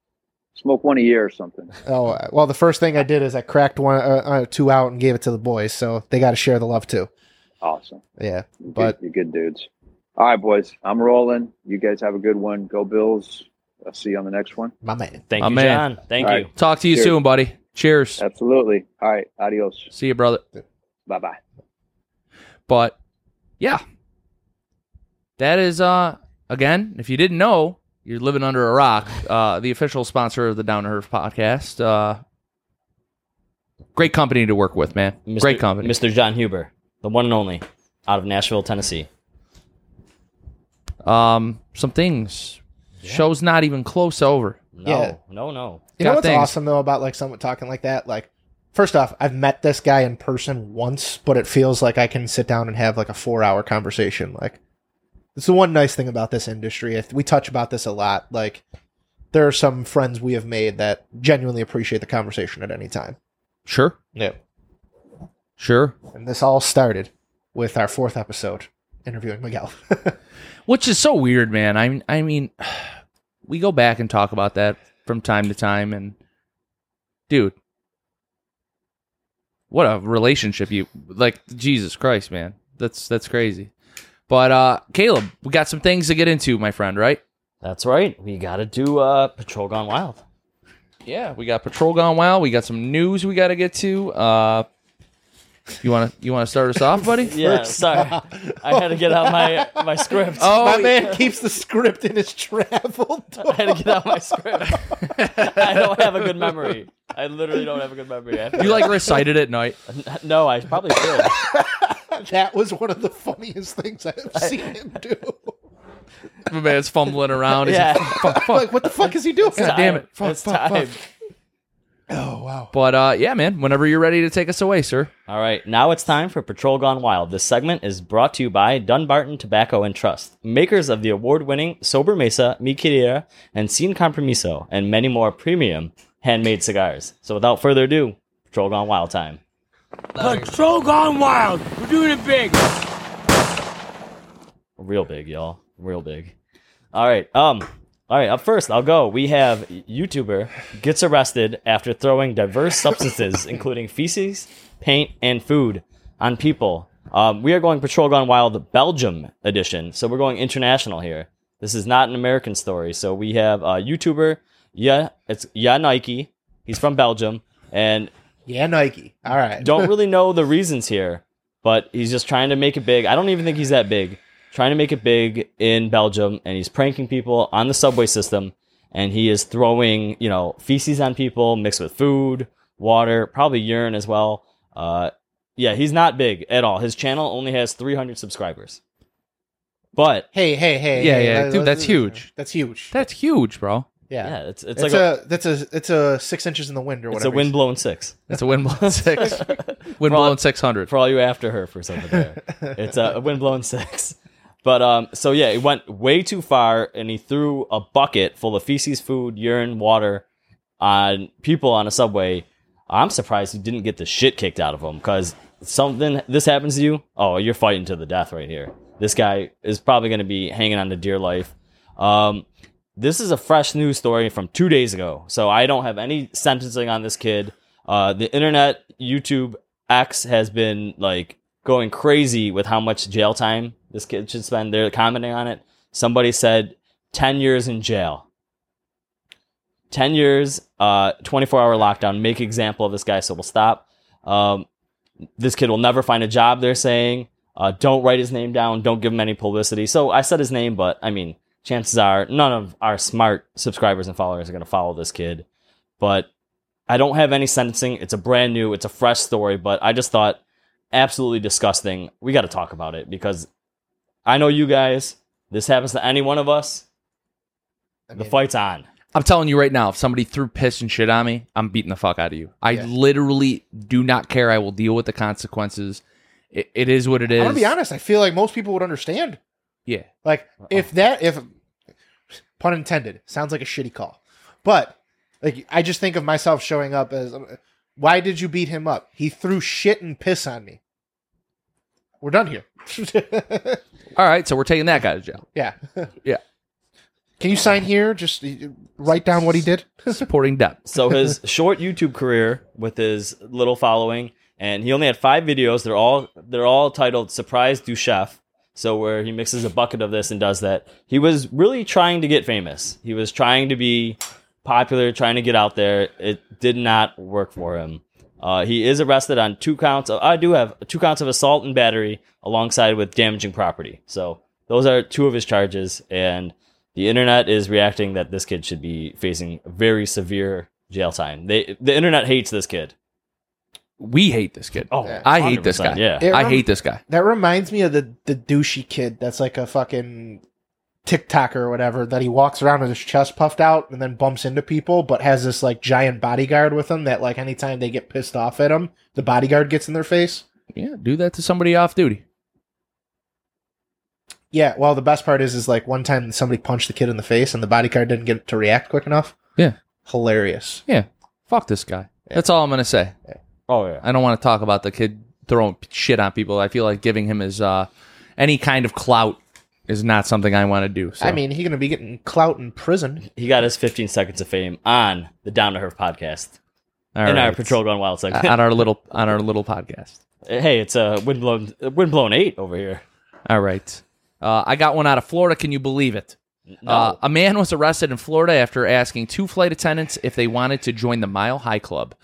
Smoke one a year or something. Oh uh, well, the first thing I did is I cracked one, uh, uh, two out, and gave it to the boys, so they got to share the love too. Awesome. Yeah, You're But- good, you're good dudes. All right, boys. I'm rolling. You guys have a good one. Go Bills. I'll see you on the next one. my man. Thank My you, man. Jon. Thank All you. right. talk to you Cheers. soon, buddy. Cheers. Absolutely. All right. Adios. See you, brother. Bye bye. But yeah, that is uh again. If you didn't know, you're living under a rock. Uh, the official sponsor of the Down to Herf podcast. Uh, great company to work with, man. Mr. Great company. Mr. Jon Huber, the one and only, out of Nashville, Tennessee. Um, some things. Show's not even close over. No, Yeah. no, no. You know what's things. awesome though about like someone talking like that? Like, first off, I've met this guy in person once, but it feels like I can sit down and have like a four hour conversation. Like, it's the one nice thing about this industry. If we touch about this a lot, like, there are some friends we have made that genuinely appreciate the conversation at any time. Sure, Yeah. sure. And this all started with our fourth episode interviewing Miguel. Which is so weird, man. I I mean, we go back and talk about that from time to time, and dude, what a relationship you like. Jesus Christ, man, that's that's crazy. But uh, Caleb, we got some things to get into, my friend. Right? That's right. We got to do uh, Patrol Gone Wild. Yeah, we got Patrol Gone Wild. We got some news we got to get to. Uh, you want to you want to start us off, buddy? Yeah, sorry. I had to get out my my script. Oh, My man keeps the script in his travel. I had to get out my script. I don't have a good memory. I literally don't have a good memory. I have to- you like recited it at night. No, I probably should. that was one of the funniest things I've seen him do. My man's fumbling around. He's Yeah. like, fuck, fuck. like, what the fuck is he doing? God damn it. Fuck, It's fuck, time. fuck. Oh wow. But uh, yeah, man. Whenever you're ready to take us away, sir. All right, now it's time for Patrol Gone Wild. This segment is brought to you by Dunbarton Tobacco and Trust, makers of the award-winning Sobremesa, Mi Querida, and Sin Compromiso, and many more premium handmade cigars. So without further ado, Patrol Gone Wild time. Patrol gone wild. We're doing it big. Real big, y'all. Real big. All right. Um. All right. Up first, I'll go. We have YouTuber gets arrested after throwing diverse substances, including feces, paint, and food, on people. Um, we are going Patrol Gone Wild Belgium edition, so we're going international here. This is not an American story. So we have a YouTuber, yeah, it's yeah Nike. He's from Belgium, and Yeah, Nike. All right. don't really know the reasons here, but he's just trying to make it big. I don't even think he's that big. Trying to make it big in Belgium, and he's pranking people on the subway system, and he is throwing, you know, feces on people mixed with food, water, probably urine as well. Uh, yeah, he's not big at all. His channel only has 300 subscribers. But Hey, hey, hey. Yeah, hey, yeah, let- dude, let- that's huge. That's huge. That's huge, bro. yeah. yeah, it's it's, It's, like a, a, that's a it's a six inches in the wind or whatever. it's a wind blown six. That's a wind blown six. wind blown six hundred. for all you After Herf for something there. it's a wind blown six. But um, so yeah, it went way too far, and he threw a bucket full of feces, food, urine, water on people on a subway. I'm surprised he didn't get the shit kicked out of him because something this happens to you, oh, you're fighting to the death right here. This guy is probably going to be hanging on to dear life. Um, this is a fresh news story from two days ago, so I don't have any sentencing on this kid. Uh, the internet, YouTube X has been like going crazy with how much jail time this kid should spend. They're commenting on it. Somebody said 10 years in jail. 10 years, uh, 24 hour lockdown, make example of this guy, so we'll stop. Um, this kid will never find a job, they're saying. Uh, don't write his name down, don't give him any publicity. So I said his name, but I mean, chances are none of our smart subscribers and followers are going to follow this kid. But I don't have any sentencing. It's a brand new, it's a fresh story, but I just thought absolutely disgusting. We got to talk about it because I know you guys, this happens to any one of us. I The fight's on. I'm telling you right now, if somebody threw piss and shit on me, I'm beating the fuck out of you. I Yeah. literally do not care. I will deal with the consequences. It, it is what it is. I'm gonna be honest. I feel like most people would understand. Yeah. Like uh-uh. if that, if pun intended, sounds like a shitty call, but like I just think of myself showing up as, why did you beat him up? He threw shit and piss on me. We're done here. All right, so we're taking that guy to jail. yeah. Yeah. Can you sign here? Just uh, write down what he did. Supporting debt. So his short YouTube career with his little following, and he only had five videos. They're all they're all titled "Surprise du Chef." So where he mixes a bucket of this and does that. He was really trying to get famous. He was trying to be popular, trying to get out there. It did not work for him. Uh, he is arrested on two counts. Of, I do have two counts of assault and battery, alongside with damaging property. So those are two of his charges, and the internet is reacting that this kid should be facing very severe jail time. They the internet hates this kid. We hate this kid. Oh, Yeah. I hate this guy. Yeah. It I hate this guy. That reminds me of the the douchey kid that's like a fucking TikToker or whatever that he walks around with his chest puffed out and then bumps into people, but has this like giant bodyguard with him that like anytime they get pissed off at him, the bodyguard gets in their face. Yeah, do that to somebody off duty. Yeah, well, the best part is, is like one time somebody punched the kid in the face and the bodyguard didn't get to react quick enough. Yeah. hilarious. Yeah. Fuck this guy. That's all I'm gonna say. Oh yeah. I don't want to talk about the kid throwing shit on people. I feel like giving him his uh any kind of clout is not something I want to do. So. I mean, he's gonna be getting clout in prison. He got his 15 seconds of fame on the Down to Herf podcast all in our. Patrol Gone Wild segment. on our little on our little podcast. hey, it's a windblown windblown eight over here. All right. Uh, I got one out of Florida. Can you believe it? No. Uh, a man was arrested in Florida after asking two flight attendants if they wanted to join the Mile High Club.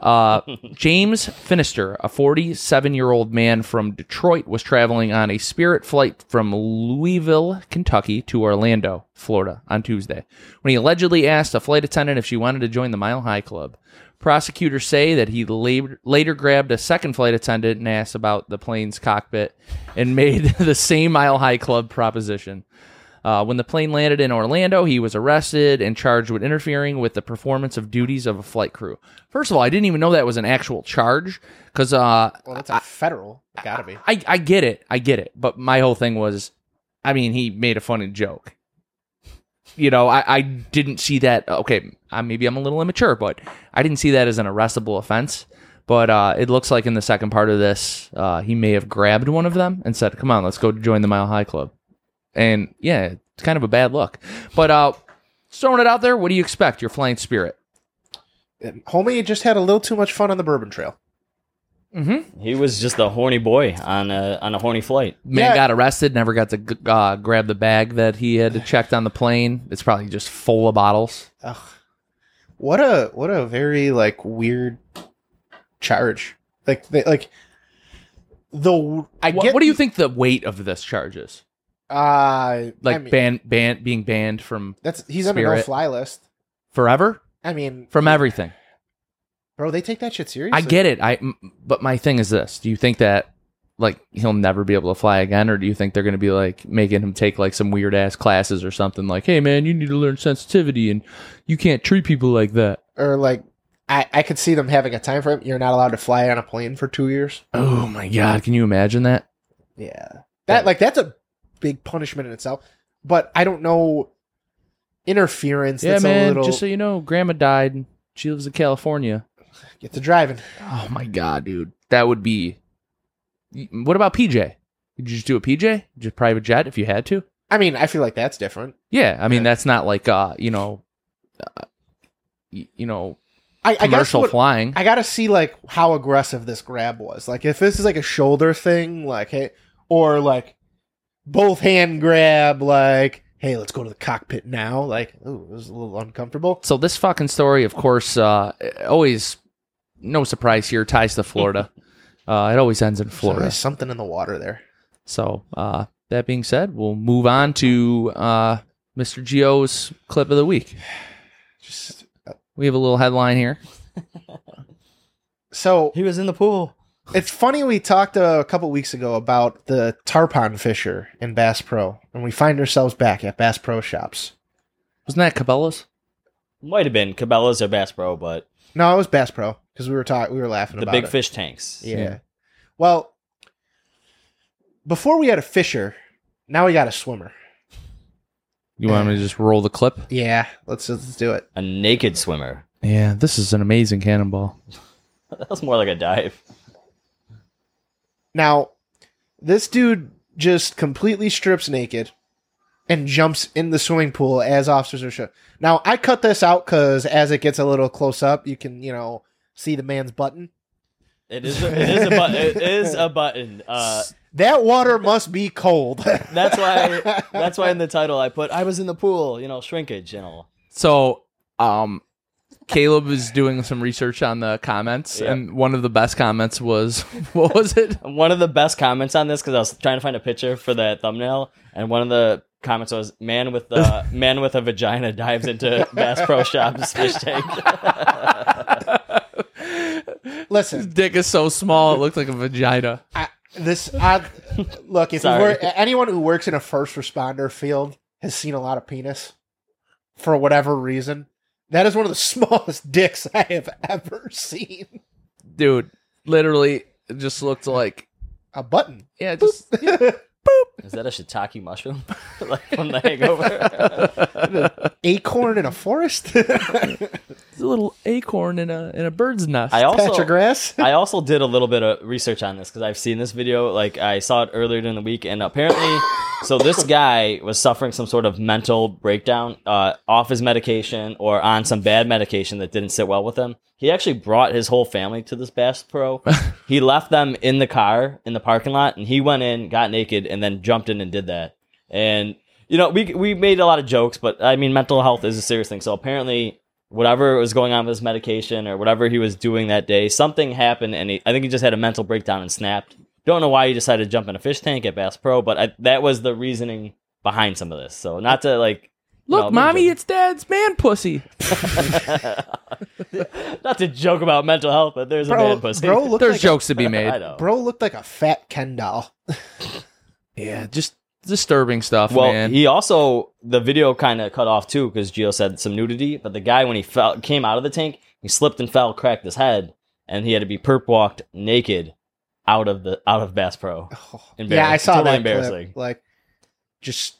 Uh, James Finister, a 47 year old man from Detroit, was traveling on a Spirit flight from Louisville, Kentucky to Orlando, Florida on Tuesday when he allegedly asked a flight attendant if she wanted to join the Mile High Club. Prosecutors say that he la- later grabbed a second flight attendant and asked about the plane's cockpit and made the same Mile High Club proposition. Uh, when the plane landed in Orlando, he was arrested and charged with interfering with the performance of duties of a flight crew. First of all, I didn't even know that was an actual charge because uh, Well, that's a federal. Gotta be. I, I get it. I get it. But my whole thing was, I mean, he made a funny joke. You know, I, I didn't see that. Okay, uh, maybe I'm a little immature, but I didn't see that as an arrestable offense. But uh, it looks like in the second part of this, uh, he may have grabbed one of them and said, "Come on, let's go join the Mile High Club." And yeah, it's kind of a bad look. But uh, throwing it out there, what do you expect? Your flying spirit. Homie just had a little too much fun on the Bourbon Trail. Mm-hmm. he was just a horny boy on a on a horny flight. Man Yeah. got arrested, never got to g- uh, grab the bag that he had checked on the plane. It's probably just full of bottles. Ugh. What a what a very like weird charge. Like they, like the I What, get what do you think the weight of this charge is? Uh, Like I mean, ban, ban, being banned from that's he's under no fly list. forever I mean, from everything. bro, they take that shit seriously. I get it. I m- but my thing is this: Do you think that like he'll never be able to fly again, or do you think they're going to be like making him take like some weird ass classes or something? Like, hey man, you need to learn sensitivity, and you can't treat people like that. or like I I could see them having a time frame. You're not allowed to fly on a plane for two years. Oh my god, can you imagine that? Yeah, that like that's a big punishment in itself. But I don't know interference. Yeah, that's man. a little Just so you know, Grandma died. She lives in California. get to driving. Oh my god, dude, that would be. What about PJ? Did you just do a PJ, just private jet, if you had to? I mean, I feel like that's different. Yeah, I mean Yeah. that's not like uh, you know, uh, y- you know, I, I guess commercial what, flying. I gotta see like how aggressive this grab was. Like if this is like a shoulder thing, like hey, or like both hand grab, like hey, let's go to the cockpit now. Like, ooh, it was a little uncomfortable. So this fucking story, of course, uh, always no surprise here ties to Florida. uh, it always ends in So Florida. there's something in the water there. So uh, that being said, we'll move on to uh, Mr. Geo's clip of the week. Just We have a little headline here. so He was in the pool. It's funny. We talked a couple weeks ago about the tarpon fisher in Bass Pro, and we find ourselves back at Bass Pro shops. Wasn't that Cabela's? Might have been Cabela's or Bass Pro, but No, it was Bass Pro because we were talking. We were laughing the about big it. fish tanks. Yeah. Yeah. Well, before we had a fisher, now we got a swimmer. You want me to just roll the clip? Yeah, let's let's do it. A naked swimmer. Yeah, this is an amazing cannonball. That was more like a dive. Now, this dude just completely strips naked and jumps in the swimming pool as officers are shown. Now, I cut this out because as it gets a little close up, you can you know see the man's button. It is. A, it is a button. It is a button. Uh, That water must be cold. that's why. That's why in the title I put I was in the pool. You know, shrinkage. You know. So, um, Caleb was doing some research on the comments, Yeah. and one of the best comments was, what was it? One of the best comments on this because I was trying to find a picture for that thumbnail, and one of the comments was "man with the man with a vagina dives into Bass Pro Shops fish tank." His Listen, dick is so small, it looked like a vagina. I, this I, look if you Sorry. work, anyone who works in a first responder field has seen a lot of penis for whatever reason. That is one of the smallest dicks I have ever seen. Dude, literally, it just looked like, A button. yeah, just boop. Is that a shiitake mushroom, like from The Hangover? Acorn in a forest. A little acorn in a in a bird's nest. I also Patch of grass. I also did a little bit of research on this because I've seen this video. Like I saw it earlier during the week, and apparently, so this guy was suffering some sort of mental breakdown, uh, off his medication or on some bad medication that didn't sit well with him. He actually brought his whole family to this Bass Pro. he left them in the car in the parking lot, and he went in, got naked, and then jumped in and did that. And you know, we we made a lot of jokes, but I mean, mental health is a serious thing. So apparently, whatever was going on with his medication or whatever he was doing that day, something happened, and he, I think he just had a mental breakdown and snapped. Don't know why he decided to jump in a fish tank at Bass Pro, but I, that was the reasoning behind some of this. So not to like, Look, know, mommy, it's dad's man pussy. not to joke about mental health, but there's a man pussy. bro looked There's like jokes to be I made. know. bro looked like a fat Ken doll. Yeah, just disturbing stuff, Well, man. he also the video kind of cut off too because Gio said some nudity, but the guy when he fell came out of the tank, he slipped and fell, cracked his head, and he had to be perp walked naked out of the out of Bass Pro. Oh. yeah, I saw Totally that. embarrassing. Clip. Like, just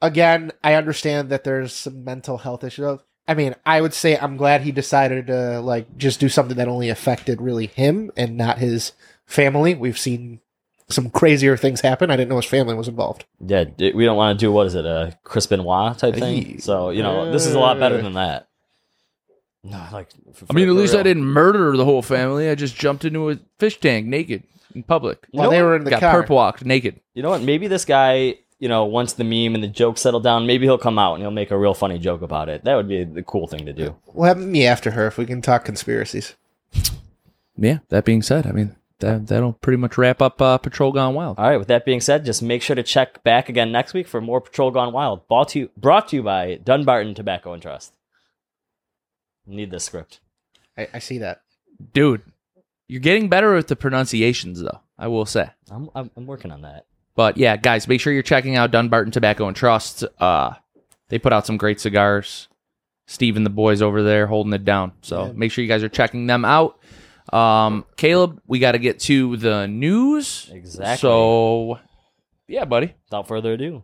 again, I understand that there's some mental health issues. I mean, I would say I'm glad he decided to like just do something that only affected really him and not his family. We've seen some crazier things happen. I didn't know his family was involved. Yeah, d- we don't want to do what is it a Chris Benoit type thing. So you know this is a lot better than that. No, like f- I mean, for at least I didn't murder the whole family. I just jumped into a fish tank naked in public. You While know they were in the Got car. perp walked naked. You know what? Maybe this guy, you know, once the meme and the joke settle down, maybe he'll come out and he'll make a real funny joke about it. That would be the cool thing to do. Well, have me After Herf if we can talk conspiracies. Yeah. That being said, I mean that that'll pretty much wrap up uh, Patrol Gone Wild. All right. With that being said, just make sure to check back again next week for more Patrol Gone Wild. Brought to you, brought to you by Dunbarton Tobacco and Trust. Need this script. I, I see that. Dude, you're getting better with the pronunciations, though. I will say. I'm, I'm, I'm working on that. But yeah, guys, make sure you're checking out Dunbarton Tobacco and Trust. Uh, they put out some great cigars. Steve and the boys over there holding it down. So Yeah. make sure you guys are checking them out. Um, Caleb, we got to get to the news. Exactly. So, yeah, buddy. Without further ado.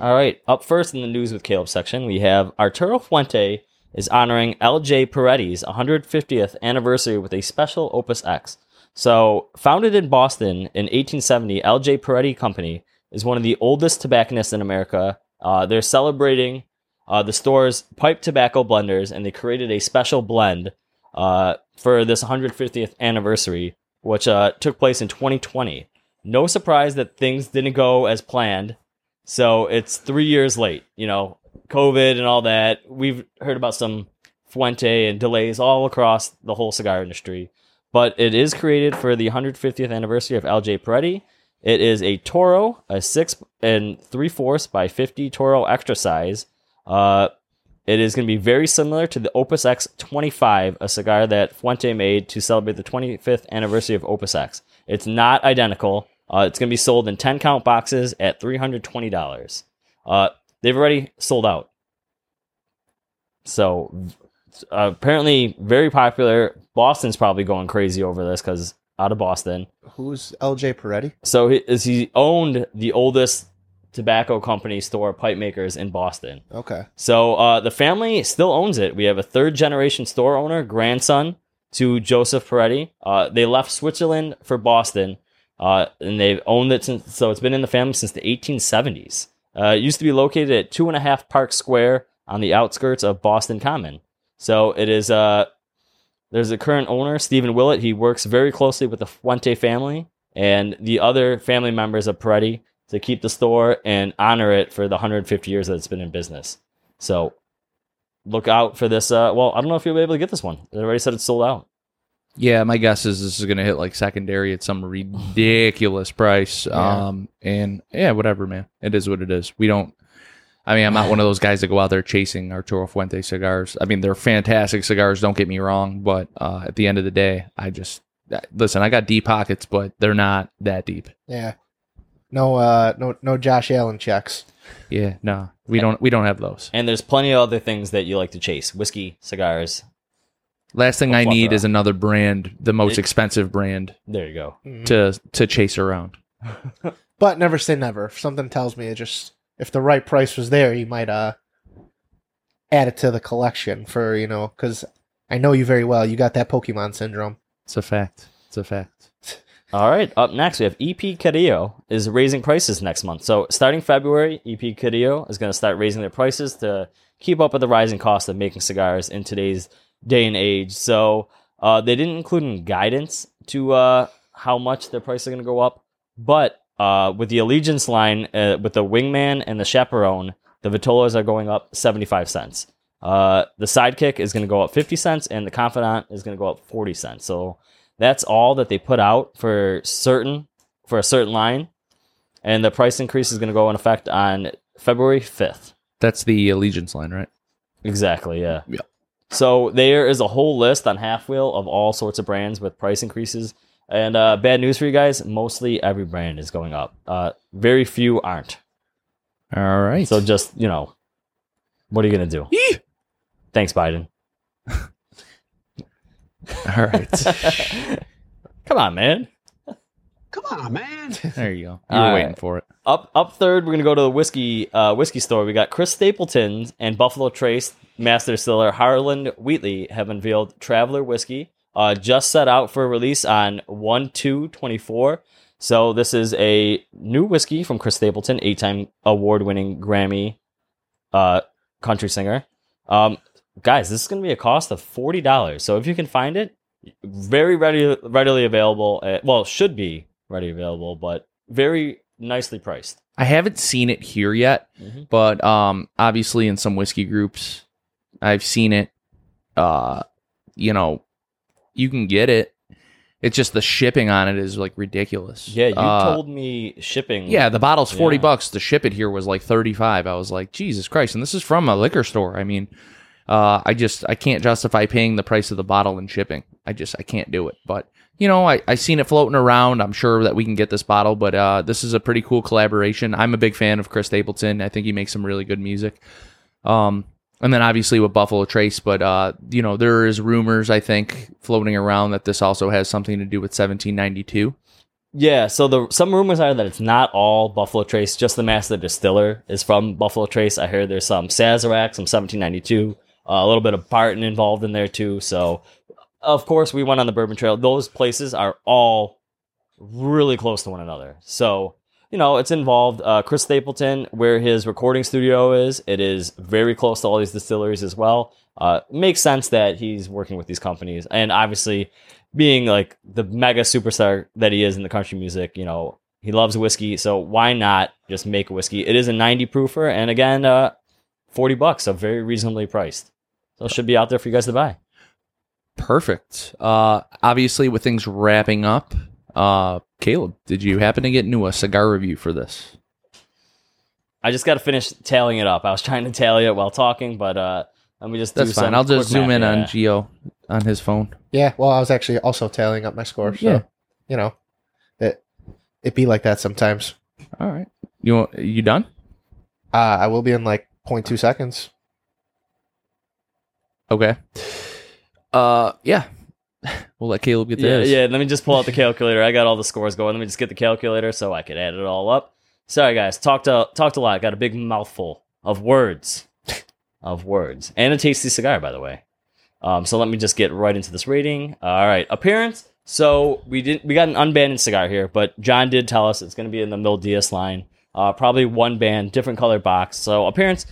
All right, up first in the news with Caleb section, we have Arturo Fuente is honoring LJ Peretti's 150th anniversary with a special Opus X. So, founded in Boston in 1870, LJ Peretti Company is one of the oldest tobacconists in America. Uh, they're celebrating uh, the store's pipe tobacco blenders, and they created a special blend uh, for this 150th anniversary which uh, took place in 2020. No surprise that things didn't go as planned. So it's three years late. You know, COVID and all that. We've heard about some Fuente and delays all across the whole cigar industry. But it is created for the 150th anniversary of LJ Peretti. It is a Toro, a six and three fourths by 50 Toro extra size. Uh, it is going to be very similar to the Opus X 25, a cigar that Fuente made to celebrate the 25th anniversary of Opus X. It's not identical. Uh, it's going to be sold in 10 count boxes at $320. Uh, they've already sold out. So uh, apparently, very popular. Boston's probably going crazy over this because out of Boston. Who's LJ Peretti? So he, is he owned the oldest tobacco company store pipe makers in Boston. Okay. So uh, the family still owns it. We have a third generation store owner, grandson to Joseph Peretti. Uh, they left Switzerland for Boston, uh, and they've owned it since. So it's been in the family since the 1870s. Uh, it used to be located at two and a half Park Square on the outskirts of Boston Common. So it is. Uh, there's a current owner, Stephen Willett. He works very closely with the Fuente family and the other family members of Peretti to keep the store and honor it for the 150 years that it's been in business. So look out for this. Uh, well, I don't know if you'll be able to get this one. They already said it's sold out. Yeah, my guess is this is going to hit like secondary at some ridiculous price. Yeah. Um, and yeah, whatever, man. It is what it is. We don't. I mean, I'm not one of those guys that go out there chasing Arturo Fuente cigars. I mean, they're fantastic cigars. Don't get me wrong, but uh, at the end of the day, I just listen. I got deep pockets, but they're not that deep. Yeah. No, uh, no, no Josh Allen checks. Yeah, no, we don't. We don't have those. And there's plenty of other things that you like to chase: whiskey, cigars. Last thing I need plethora. is another brand, the most It- expensive brand There you go. to to chase around. But never say never. If something tells me it just if the right price was there, you might uh add it to the collection for you know because I know you very well. You got that Pokemon syndrome. It's a fact. It's a fact. All right. Up next, we have EP Carrillo is raising prices next month. So starting February, EP Carrillo is going to start raising their prices to keep up with the rising cost of making cigars in today's day and age. So uh, they didn't include any guidance to uh, how much their prices are going to go up, but uh, with the Allegiance line, uh, with the Wingman and the Chaperone, the Vitolas are going up 75 cents. Uh, the Sidekick is going to go up 50 cents, and the Confidant is going to go up 40 cents. So that's all that they put out for certain for a certain line, and the price increase is going to go in effect on February 5th. That's the allegiance line, right? Exactly, yeah. Yeah. So there is a whole list on halfwheel of all sorts of brands with price increases. And uh, bad news for you guys: mostly every brand is going up. Uh, very few aren't. All right. So just you know, what are you gonna do? Thanks, Biden. all right. Come on, man. Come on, man. there you go. You All were right. waiting for it. Up up third, we're gonna go to the whiskey uh, whiskey store. We got Chris Stapleton and Buffalo Trace master distiller Harlan Wheatley have unveiled Traveller whiskey, uh, just set out for release on one two twenty four. So this is a new whiskey from Chris Stapleton, eight time award winning Grammy uh, country singer. Um, guys, this is gonna be a cost of forty dollars. So if you can find it, very ready readily available. At, well, should be ready available, but very nicely priced. I haven't seen it here yet, Mhm. but um, obviously in some whiskey groups, I've seen it. Uh, you know, you can get it. It's just the shipping on it is like ridiculous. Yeah, you Uh, told me shipping. Yeah, the bottle's forty Yeah. bucks. To ship it here was like thirty five. I was like, Jesus Christ! And this is from a liquor store. I mean, uh, I just I can't justify paying the price of the bottle and shipping. I just I can't do it. But you know, I I seen it floating around. I'm sure that we can get this bottle. But uh, this is a pretty cool collaboration. I'm a big fan of Chris Stapleton. I think he makes some really good music. Um, and then obviously with Buffalo Trace, but uh, you know, there is rumors I think floating around that this also has something to do with 1792. yeah. So the some rumors are that it's not all Buffalo Trace. Just the master distiller is from Buffalo Trace. I heard there's some Sazerac, some 1792, uh, a little bit of Barton involved in there too. So of course we went on the Bourbon Trail. Those places are all really close to one another. So you know, it's involved. Uh, Chris Stapleton, where his recording studio is, it is very close to all these distilleries as well. Uh, makes sense that he's working with these companies, and obviously, being like the mega superstar that he is in the country music, you know, he loves whiskey, so why not just make whiskey? It is a 90 proofer, and again, uh, 40 bucks, so very reasonably priced. So it should be out there for you guys to buy. Perfect. Uh, obviously, with things wrapping up, uh, Caleb, did you happen to get into a cigar review for this? I just got to finish tallying it up. I was trying to tally it while talking, but uh, let me just That's do fine. some I'll just zoom in on Geo on his phone. Yeah, well, I was actually also tallying up my score. So, Yeah. you know, it it be like that sometimes. All right. You want, you done? Uh, I will be in like 0.2 seconds. Okay. Uh, yeah. We'll let Caleb get Yeah, theirs. yeah. Let me just pull out the calculator. I got all the scores going. Let me just get the calculator so I can add it all up. Sorry, guys. Talked a talked a lot. Got a big mouthful of words, of words, and a tasty cigar, by the way. Um, so let me just get right into this rating. All right, appearance. So we didn't we got an unbanned cigar here, but Jon did tell us it's going to be in the Mil Dias line. Uh, probably one band, different color box. So appearance.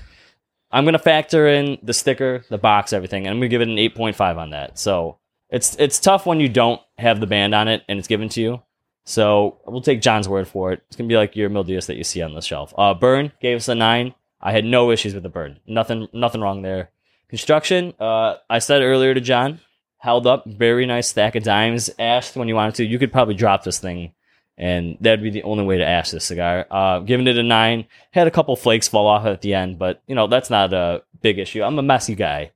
I'm gonna factor in the sticker, the box, everything, and I'm gonna give it an 8.5 on that. So it's it's tough when you don't have the band on it and it's given to you. So we'll take Jon's word for it. It's gonna be like your Mil Dias that you see on the shelf. Uh, burn gave us a nine. I had no issues with the burn. Nothing nothing wrong there. Construction, uh, I said earlier to Jon, held up, very nice stack of dimes. Asked when you wanted to, you could probably drop this thing, and that'd be the only way to ash this cigar. Uh, giving it a nine. Had a couple flakes fall off at the end, but you know that's not a big issue. I'm a messy guy.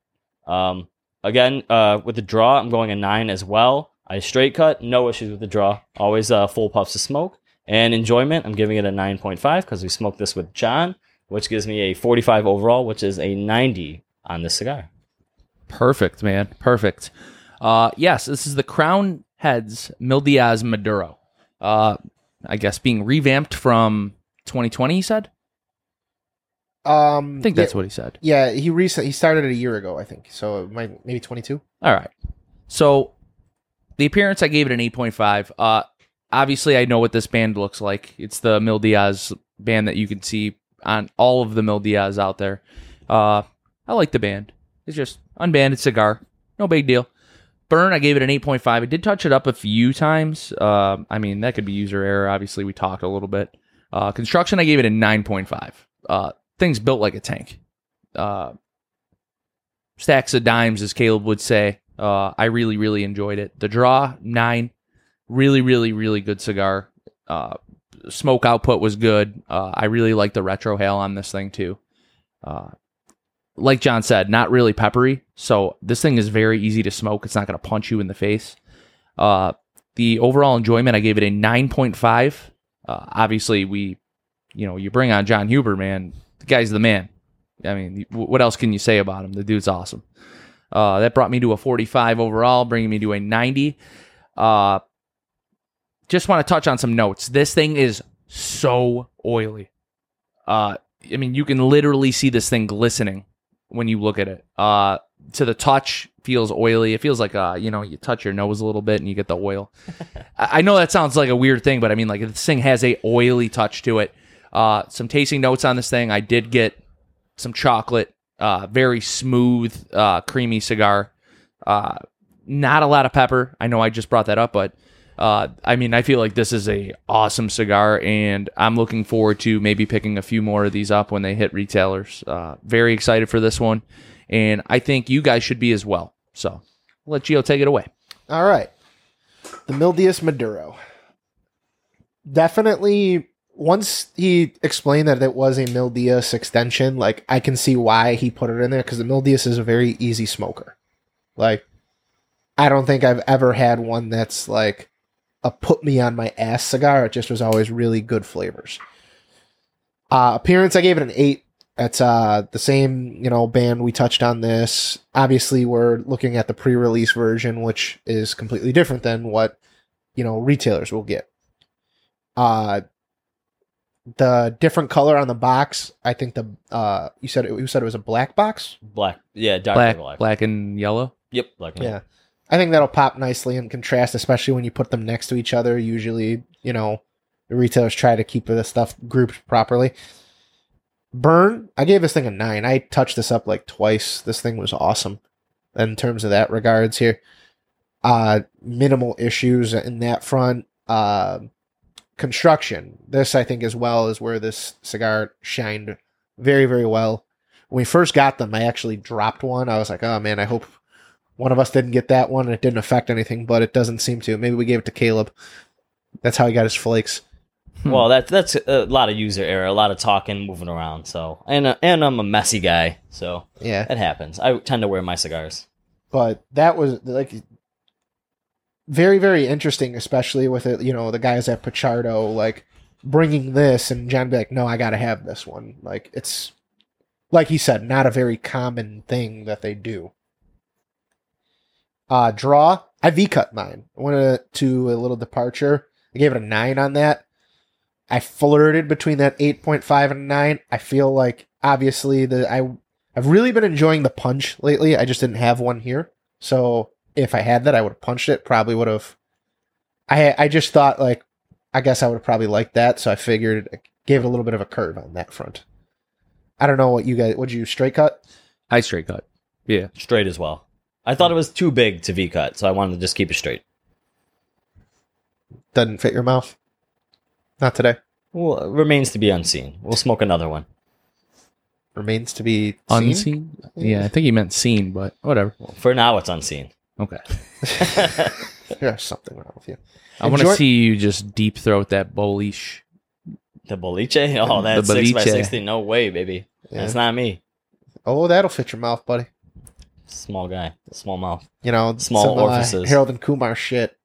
Um, again, uh, with the draw, I'm going a nine as well. I straight cut, no issues with the draw. Always uh, full puffs of smoke and enjoyment. I'm giving it a 9.5 because we smoked this with Jon, which gives me a 45 overall, which is a 90 on this cigar. Perfect, man. Perfect. Uh, yes, this is the Crowned Heads Mil Dias Maduro. Uh, I guess being revamped from 2020. He said. Um, I think that's yeah, what he said. Yeah, he recent he started a year ago, I think. So might maybe 22. All right. So the appearance, I gave it an 8.5. Uh, obviously, I know what this band looks like. It's the Mil Dias band that you can see on all of the Mil Dias out there. Uh, I like the band. It's just unbanded cigar. No big deal. Burn, I gave it an 8.5. I did touch it up a few times. Uh, I mean, that could be user error. Obviously, we talked a little bit. Uh, construction, I gave it a 9.5. Uh, thing's built like a tank. Uh, stacks of dimes, as Caleb would say. Uh, I really, really enjoyed it. The draw nine, really, really, really good cigar. Uh, smoke output was good. I really like the retrohale on this thing too. Like Jon said, not really peppery, so this thing is very easy to smoke. It's not going to punch you in the face. Uh, the overall enjoyment, I gave it a nine point five. Uh, obviously, we, you know, you bring on Jon Huber, man. The guy's the man. I mean, what else can you say about him? The dude's awesome. Uh, that brought me to a 45 overall, bringing me to a 90. Uh, just want to touch on some notes. This thing is so oily. Uh, I mean, you can literally see this thing glistening when you look at it. Uh, to the touch, feels oily. It feels like uh, you know, you touch your nose a little bit and you get the oil. I I know that sounds like a weird thing, but I mean, like this thing has a oily touch to it. Uh, some tasting notes on this thing. I did get some chocolate, uh, very smooth, uh, creamy cigar. Uh, not a lot of pepper. I know I just brought that up, but uh, I mean, I feel like this is a awesome cigar, and I'm looking forward to maybe picking a few more of these up when they hit retailers. Uh, very excited for this one, and I think you guys should be as well. So, I'll let Gio take it away. All right. The Mil Dias Maduro. Definitely, once he explained that it was a Mil Dias extension, like, I can see why he put it in there because the Mil Dias is a very easy smoker. Like, I don't think I've ever had one that's like a put me on my ass cigar. It just was always really good flavors. Uh, appearance, I gave it an eight. That's uh, the same, you know, band we touched on this. Obviously, we're looking at the pre-release version, which is completely different than what you know retailers will get. Uh, the different color on the box. I think the uh, you said it, you said it was a black box. Black, yeah, dark Black, black. black, and yellow. Yep, black. and Yeah. I think that'll pop nicely in contrast, especially when you put them next to each other. Usually, you know, retailers try to keep the stuff grouped properly. Burn, I gave this thing a nine. I touched this up like twice. This thing was awesome in terms of that regards here. Uh, minimal issues in that front. Uh, construction. This, I think, as well is where this cigar shined very, very well. When we first got them, I actually dropped one. I was like, oh man, I hope one of us didn't get that one. And it didn't affect anything, but it doesn't seem to. Maybe we gave it to Caleb. That's how he got his flakes. Hmm. Well, that's that's a lot of user error, a lot of talking, moving around. So, and uh, and I'm a messy guy, so Yeah. it happens. I tend to wear my cigars. but that was like very very interesting especially with it you know the guys at Pichardo like bringing this and Jon be like no i gotta have this one like it's like he said not a very common thing that they do uh draw i v cut mine I went to a little departure i gave it a 9 on that i flirted between that 8.5 and 9 i feel like obviously the i i've really been enjoying the punch lately i just didn't have one here so if I had that, I would have punched it. Probably would have. I I just thought like, I guess I would have probably liked that. So I figured I gave it a little bit of a curve on that front. I don't know what you guys. Would you straight cut? I straight cut. Yeah. Straight as well. I thought it was too big to V cut, so I wanted to just keep it straight. Doesn't fit your mouth. Not today. Well, it remains to be unseen. We'll smoke another one. Remains to be seen. Unseen? Yeah, I think he meant seen, but whatever. Well, for now, it's unseen. Okay. There's something wrong with you. I want to Enjoy- see you just deep throat that boliche. The boliche? Oh, that's The six by boliche. sixty. No way, baby. Yeah. That's not me. Oh, that'll fit your mouth, buddy. Small guy, small mouth. You know, Small some, uh, orifices. Harold and Kumar shit.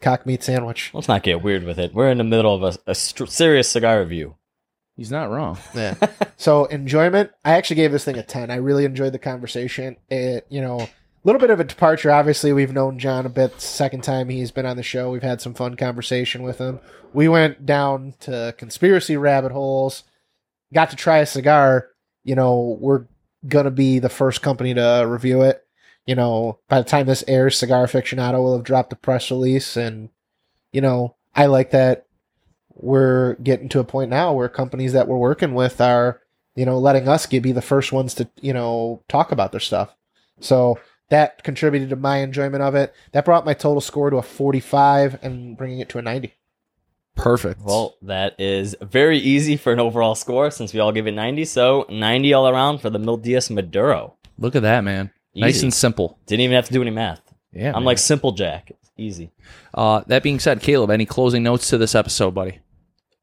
Cock meat sandwich. Let's not get weird with it. We're in the middle of a, a str- serious cigar review. He's not wrong. Yeah. so enjoyment. I actually gave this thing a ten. I really enjoyed the conversation. It, you know, a little bit of a departure. Obviously, we've known Jon a bit. Second time he's been on the show. We've had some fun conversation with him. We went down to conspiracy rabbit holes. Got to try a cigar. You know, we're gonna be the first company to review it. You know, by the time this airs, Cigar Aficionado will have dropped a press release, and you know, I like that we're getting to a point now where companies that we're working with are, you know, letting us get, be the first ones to, you know, talk about their stuff. So that contributed to my enjoyment of it. That brought my total score to a 45 and bringing it to a 90. Perfect. Well, that is very easy for an overall score since we all give it 90. So 90 all around for the Mil Dias Maduro. look at that, man. Nice and simple. Didn't even have to do any math. Yeah. I'm man. like simple Jack. It's easy. Uh, that being said, Caleb, any closing notes to this episode, buddy?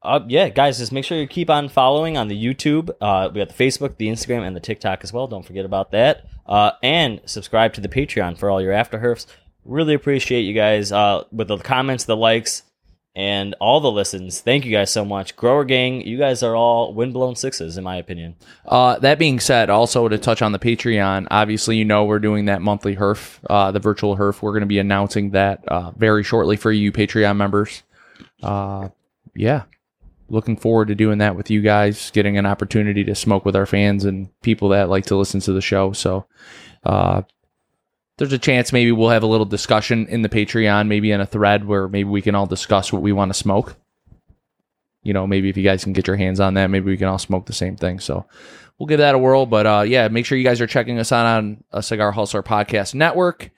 Uh, yeah, guys, just make sure you keep on following on the YouTube. Uh, we got the Facebook, the Instagram, and the TikTok as well. Don't forget about that. Uh, and subscribe to the Patreon for all your after herfs. Really appreciate you guys uh, with the comments, the likes, and all the listens. Thank you guys so much. Grower Gang, you guys are all windblown sixes, in my opinion. Uh, that being said, also to touch on the Patreon, obviously, you know, we're doing that monthly HERF, uh, the virtual HERF. We're going to be announcing that uh, very shortly for you Patreon members. Uh, yeah. Looking forward to doing that with you guys, getting an opportunity to smoke with our fans and people that like to listen to the show. So, uh, there's a chance maybe we'll have a little discussion in the Patreon, maybe in a thread where maybe we can all discuss what we want to smoke. You know, maybe if you guys can get your hands on that, maybe we can all smoke the same thing. So we'll give that a whirl. But uh, yeah, make sure you guys are checking us out on a Cigar Hustler Podcast Network,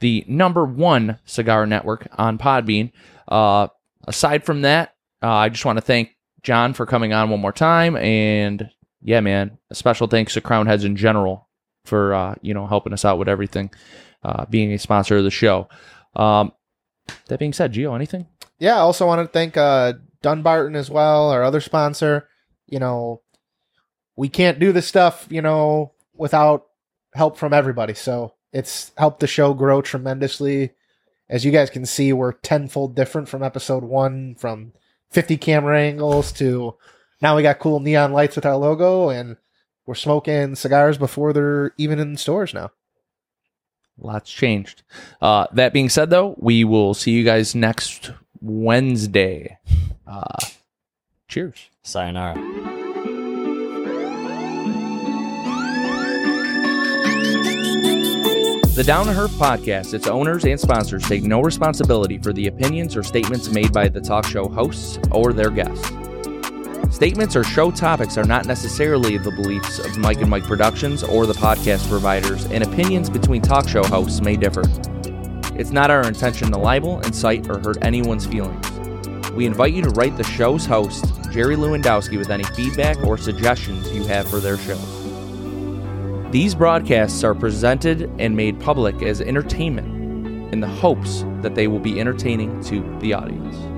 the number one cigar network on Podbean. Uh, aside from that, uh, I just want to thank Jon for coming on one more time. And yeah, man, a special thanks to Crowned Heads in general for, uh, you know, helping us out with everything, uh, being a sponsor of the show. Um, that being said, Gio, anything? Yeah, I also want to thank uh, Dunbarton as well, our other sponsor. You know, we can't do this stuff, you know, without help from everybody. So it's helped the show grow tremendously. As you guys can see, we're tenfold different from episode one, from 50 camera angles to now we got cool neon lights with our logo, and we're smoking cigars before they're even in stores now. Lots changed. Uh, that being said, though, we will see you guys next Wednesday. Uh, cheers. Sayonara. The Down to Herf podcast, its owners and sponsors take no responsibility for the opinions or statements made by the talk show hosts or their guests. Statements or show topics are not necessarily the beliefs of Mike and Mike Productions or the podcast providers, and opinions between talk show hosts may differ. It's not our intention to libel, incite, or hurt anyone's feelings. We invite you to write the show's host, Jerry Lewandowski, with any feedback or suggestions you have for their show. These broadcasts are presented and made public as entertainment in the hopes that they will be entertaining to the audience.